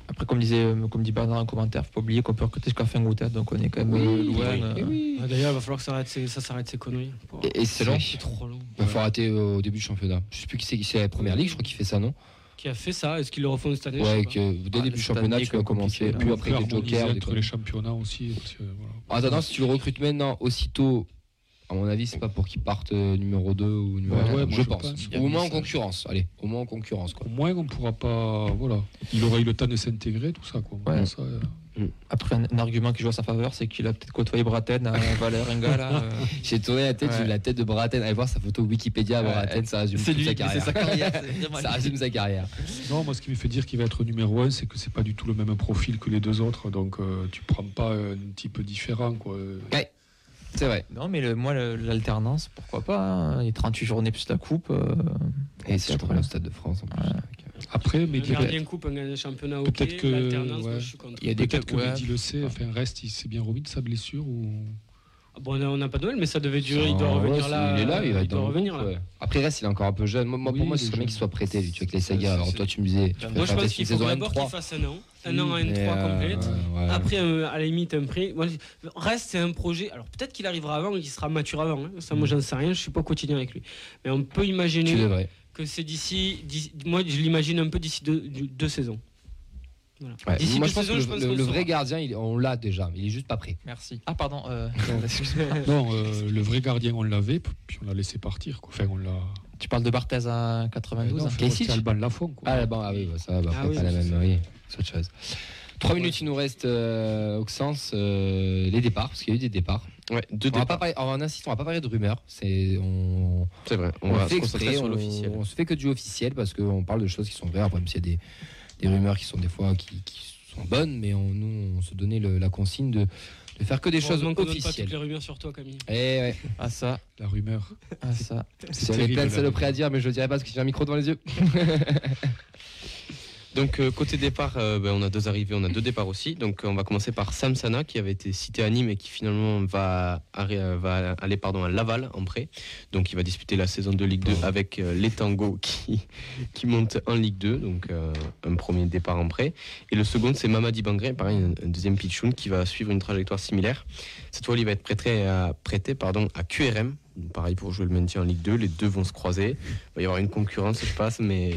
Après, comme disait, euh, comme dit Bernard en commentaire, faut pas oublier qu'on peut recruter jusqu'à fin août, hein, donc on est quand même euh, loin. oui, euh, oui. Ah, D'ailleurs, il va falloir que ça arrête ces, ça s'arrête ces conneries. Pour- Et, et c'est long. long. C'est trop long. Il faut arrêter au début du championnat. Je sais plus qui c'est qui c'est la première ligue, je crois qu'il fait ça, non? Qui a fait ça? Est-ce qu'ils le refont cette année? Ouais, que dès le Ah, début du cette championnat, tu vas commencer. là. après des harmoniser jokers. entre les championnats aussi. parce que, voilà. En attendant, si tu le recrutes maintenant, aussitôt, à mon avis, c'est pas pour qu'il parte euh, numéro 2 ou numéro Ouais, 4, ouais, moi, je, je pense. pense. Ou au moins en concurrence. Allez, au moins en concurrence. Quoi. Au moins, on ne pourra pas. Voilà. Il aura eu le temps de s'intégrer, tout ça. Quoi. Ouais. Ça, euh, Après, un, un argument qui joue à sa faveur, c'est qu'il a peut-être côtoyé Braten à Valerenga. Là, euh, J'ai tourné la tête, Ouais. j'ai vu la tête de Braten. Allez voir sa photo Wikipédia à Ouais. Braten, ça résume c'est toute lui, sa c'est carrière. sa ça résume sa carrière. Non, moi, ce qui me fait dire qu'il va être numéro 1, c'est que c'est pas du tout le même profil que les deux autres. Donc, euh, tu prends pas un type différent. Quoi. C'est vrai. Non, mais le- moi, l'alternance, pourquoi pas hein, Les 38 journées plus la coupe. euh, Et c'est très le. Stade de France en plus. Ouais. Après, mais gardien coupe, un gardien championnat, ok. Peut-être que- L'alternance, ouais. moi, je suis contre. Il y a des peut-être que ouais. Mehdi le sait. Enfin, reste, il s'est bien remis de sa blessure. Ou... Bon, on n'a pas de Noël, mais ça devait durer. Il doit revenir là. Il est là, il va doit dans revenir groupe, là. ouais. Après, reste, il est encore un peu jeune. Moi, Oui, pour moi, ce serait bien qu'il soit prêté, vois, avec les sagas. Alors, toi, tu me disais. Moi, je pense qu'il faut d'abord qu'il N3. fasse un an. Un an à N3 Mais, euh, complète. ouais. Après, euh, à la limite, un prix. Moi, reste, c'est un projet. Alors, peut-être qu'il arrivera avant et qu'il sera mature avant. hein. Ça, moi, j'en sais rien. Je suis pas quotidien avec lui. Mais on peut imaginer que c'est d'ici, d'ici- Moi, je l'imagine un peu d'ici deux, deux saisons. Voilà. Ouais. D'ici Moi, deux je pense saisons, que je le, pense le- qu'on le le vrai gardien, il- on l'a déjà, mais il est juste pas prêt. Merci. Ah, pardon. euh, excuse-moi. Non, euh, le vrai gardien, on l'avait, puis on l'a laissé partir. Quoi. Enfin, on l'a. tu parles de Barthez à 92 non, hein. faut Kessic rester Alban Lafont. Quoi. Ah, bon, ah oui, bah, ça va, bah, Ah après, oui, pas la c'est même. ça. Oui, c'est autre chose. Trois minutes, il nous reste euh, Auxence, euh, les départs, parce qu'il y a eu des départs. Ouais, deux On va pas parler, on insiste, on va pas parler de rumeurs. C'est, on, C'est vrai. On, on, va fait se concentrer exprès, sur on, l'officiel. on se fait que du officiel parce qu'on parle de choses qui sont vraies. Après, même s'il y a des, des rumeurs qui sont des fois qui, qui sont bonnes, mais on, nous, on se donnait le- la consigne de, de faire que des choses Heureusement qu'on donne pas officielles. toutes les rumeurs sur toi, Camille. Eh ouais, Ah, ça. La rumeur. Ah, ça. j'avais plein de saloperies à dire, mais je le dirai pas parce que j'ai un micro devant les yeux. Donc euh, côté départ, euh, ben, on a deux arrivées, on a deux départs aussi. Donc on va commencer par Sam Sana qui avait été cité à Nîmes et qui finalement euh, va aller pardon, à Laval en prêt. Donc il va disputer la saison de Ligue 2 avec les Tangos qui, qui montent en Ligue 2. Donc un premier départ en prêt. Et le second c'est Mamadi Bangré, pareil, un, deuxième pitchoun qui va suivre une trajectoire similaire. Cette fois il va être prêté à, à QRM. Pareil pour jouer le maintien en Ligue 2. Les deux vont se croiser. Il va y avoir une concurrence, je passe, mais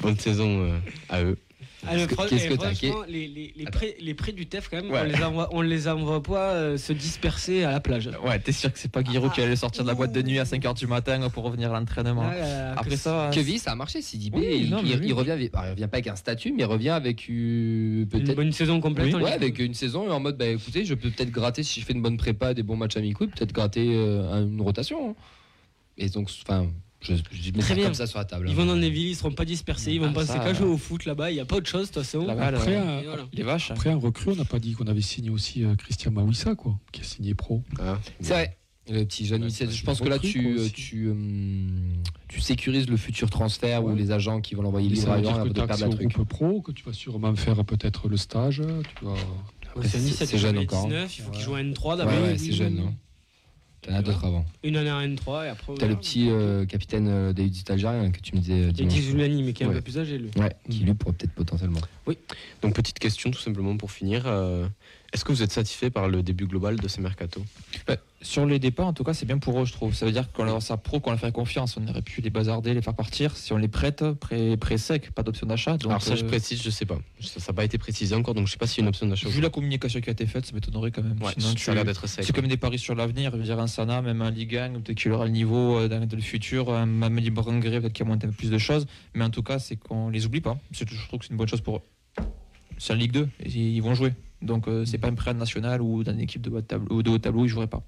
bonne saison euh, à eux. Ah, le Qu'est-ce que- pro- qu'est-ce eh, que t'as franchement, les, les, les, prêts, les prêts du TEF, quand même, Ouais. on, les envoie, on les envoie pas euh, se disperser à la plage. Ouais, t'es sûr que c'est pas Guillaume qui allait sortir de la boîte de nuit à 5h du matin pour revenir à l'entraînement Ah, là, Après que- ça, Kevin, ça a marché. Sidibé, Oui, il, non, mais il- oui. il revient, avec- bah, il revient pas avec un statut, mais il revient avec euh, une peut-être bonne saison complète. Oui, en ouais, Ligue avec une saison et en mode bah écoutez, je peux peut-être gratter si je fais une bonne prépa, des bons matchs amicaux, peut-être gratter euh, une rotation. hein. Et donc, enfin, je, je Très bien. comme ça sur la table. Ils hein. vont dans les villes, ils seront pas dispersés, ils vont Ah, penser qu'à euh, jouer au foot là-bas, il n'y a pas autre chose de toute façon. Après, euh, un- Et voilà. les vaches. après un recrue, on n'a pas dit qu'on avait signé aussi euh, Christian Mawissa, quoi, qui a signé pro. Ah, C'est vrai. Le petit jeune Ouais, Je pense que là, tu, euh, tu, euh, tu sécurises le futur transfert ou Ouais. les agents qui vont l'envoyer libre dire avant que de perdre la truc. groupe pro, que tu vas sûrement faire peut-être le stage. Tu vas... Après, C'est un c'est 17, c'est jeune il encore. hein. 19, il faut qu'il joue à N3 Ouais, d'abord. ouais, oui, c'est jeune. Oui. hein. T'en as d'autres avant. Une année à N3 et après. T'as le petit euh, capitaine euh, David Algérien que tu me disais euh, Giuliani, mais qui est un Ouais. peu plus âgé lui. Ouais, qui lui pourrait peut-être potentiellement. Donc petite question tout simplement pour finir. euh, Est-ce que vous êtes satisfait par le début global de ces mercato? Sur les départs, en tout cas, c'est bien pour eux, je trouve. Ça veut dire qu'on leur sa pro, qu'on leur fait confiance. On aurait pu les bazarder, les faire partir. Si on les prête, prêt, prêt sec, pas d'option d'achat. Alors ça, je euh, précise, je sais pas. Ça n'a pas été précisé encore, donc je sais pas s'il y a une option d'achat. Vu la communication qui a été faite, ça m'étonnerait quand même. Ouais, Sinon, ça tu- a l'air d'être sec. C'est comme des paris sur l'avenir. Je veux dire, un Sana, même un Ligue 1, peut-être qu'il aura le niveau euh, dans le futur. Un Mamedi Brangré, peut-être qu'il y a moins un peu plus de choses. Mais en tout cas, c'est qu'on les oublie pas. Je trouve que c'est une bonne chose pour eux. C'est en Ligue 2, et ils vont jouer. Donc, euh, c'est pas un prêt national ou dans une équipe de haut tableau, de haut tableau ils joueraient pas.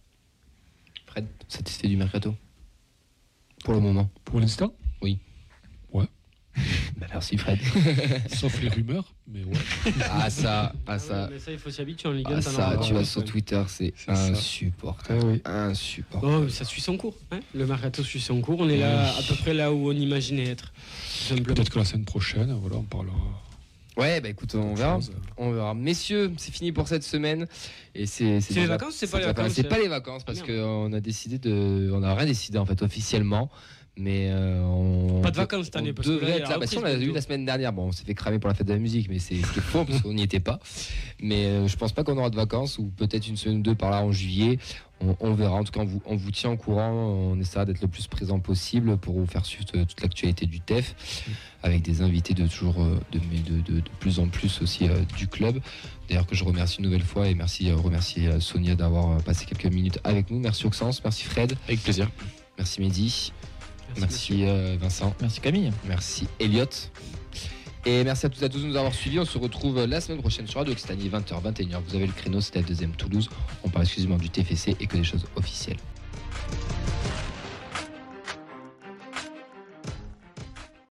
Fred, satisfait du mercato Pour le moment. Pour l'instant? Bah, merci Fred. Sauf les rumeurs, mais ouais. ah ça, ah Ah ça. ouais, mais ça, il faut s'y habituer en Ligue 1. Ah ça, tu vas sur. Twitter, c'est insupportable. Ah oui. Insupportable. Oh, ça suit son cours. hein. le mercato suit son cours. On est là, à peu près là où on imaginait être. Peut-être que la semaine prochaine, voilà, on parlera. Ouais, bah écoute, on verra. chose. On verra. Messieurs, c'est fini pour cette semaine. Et c'est C'est les vacances, c'est pas les vacances, C'est pas les vacances parce qu'on a décidé de. On n'a rien décidé en fait officiellement. Mais euh, on. Pas de vacances cette on année, parce que là, devrait il y a être la là. Bah, si, on l'a eu la semaine dernière. Bon, on s'est fait cramer pour la fête de la musique, mais c'est faux parce qu'on n'y était pas. Mais euh, je pense pas qu'on aura de vacances ou peut-être une semaine ou deux par là en juillet. On, on verra. En tout cas, on vous, on vous tient au courant. On essaiera d'être le plus présent possible pour vous faire suivre toute l'actualité du TEF avec des invités de toujours euh, de, mais de, de- de plus en plus aussi euh, du club. D'ailleurs que je remercie une nouvelle fois et merci euh, remercier Sonia d'avoir passé quelques minutes avec nous. Merci Oxens, merci Fred, Avec plaisir. merci Mehdi, Merci, merci, euh, Vincent, Merci Camille. merci Elliot. Et merci à tous et à tous de nous avoir suivis. On se retrouve la semaine prochaine sur Radio Occitanie, 20h, 21h. Vous avez le créneau, c'était la deuxième Toulouse. On parle exclusivement du TFC et que des choses officielles.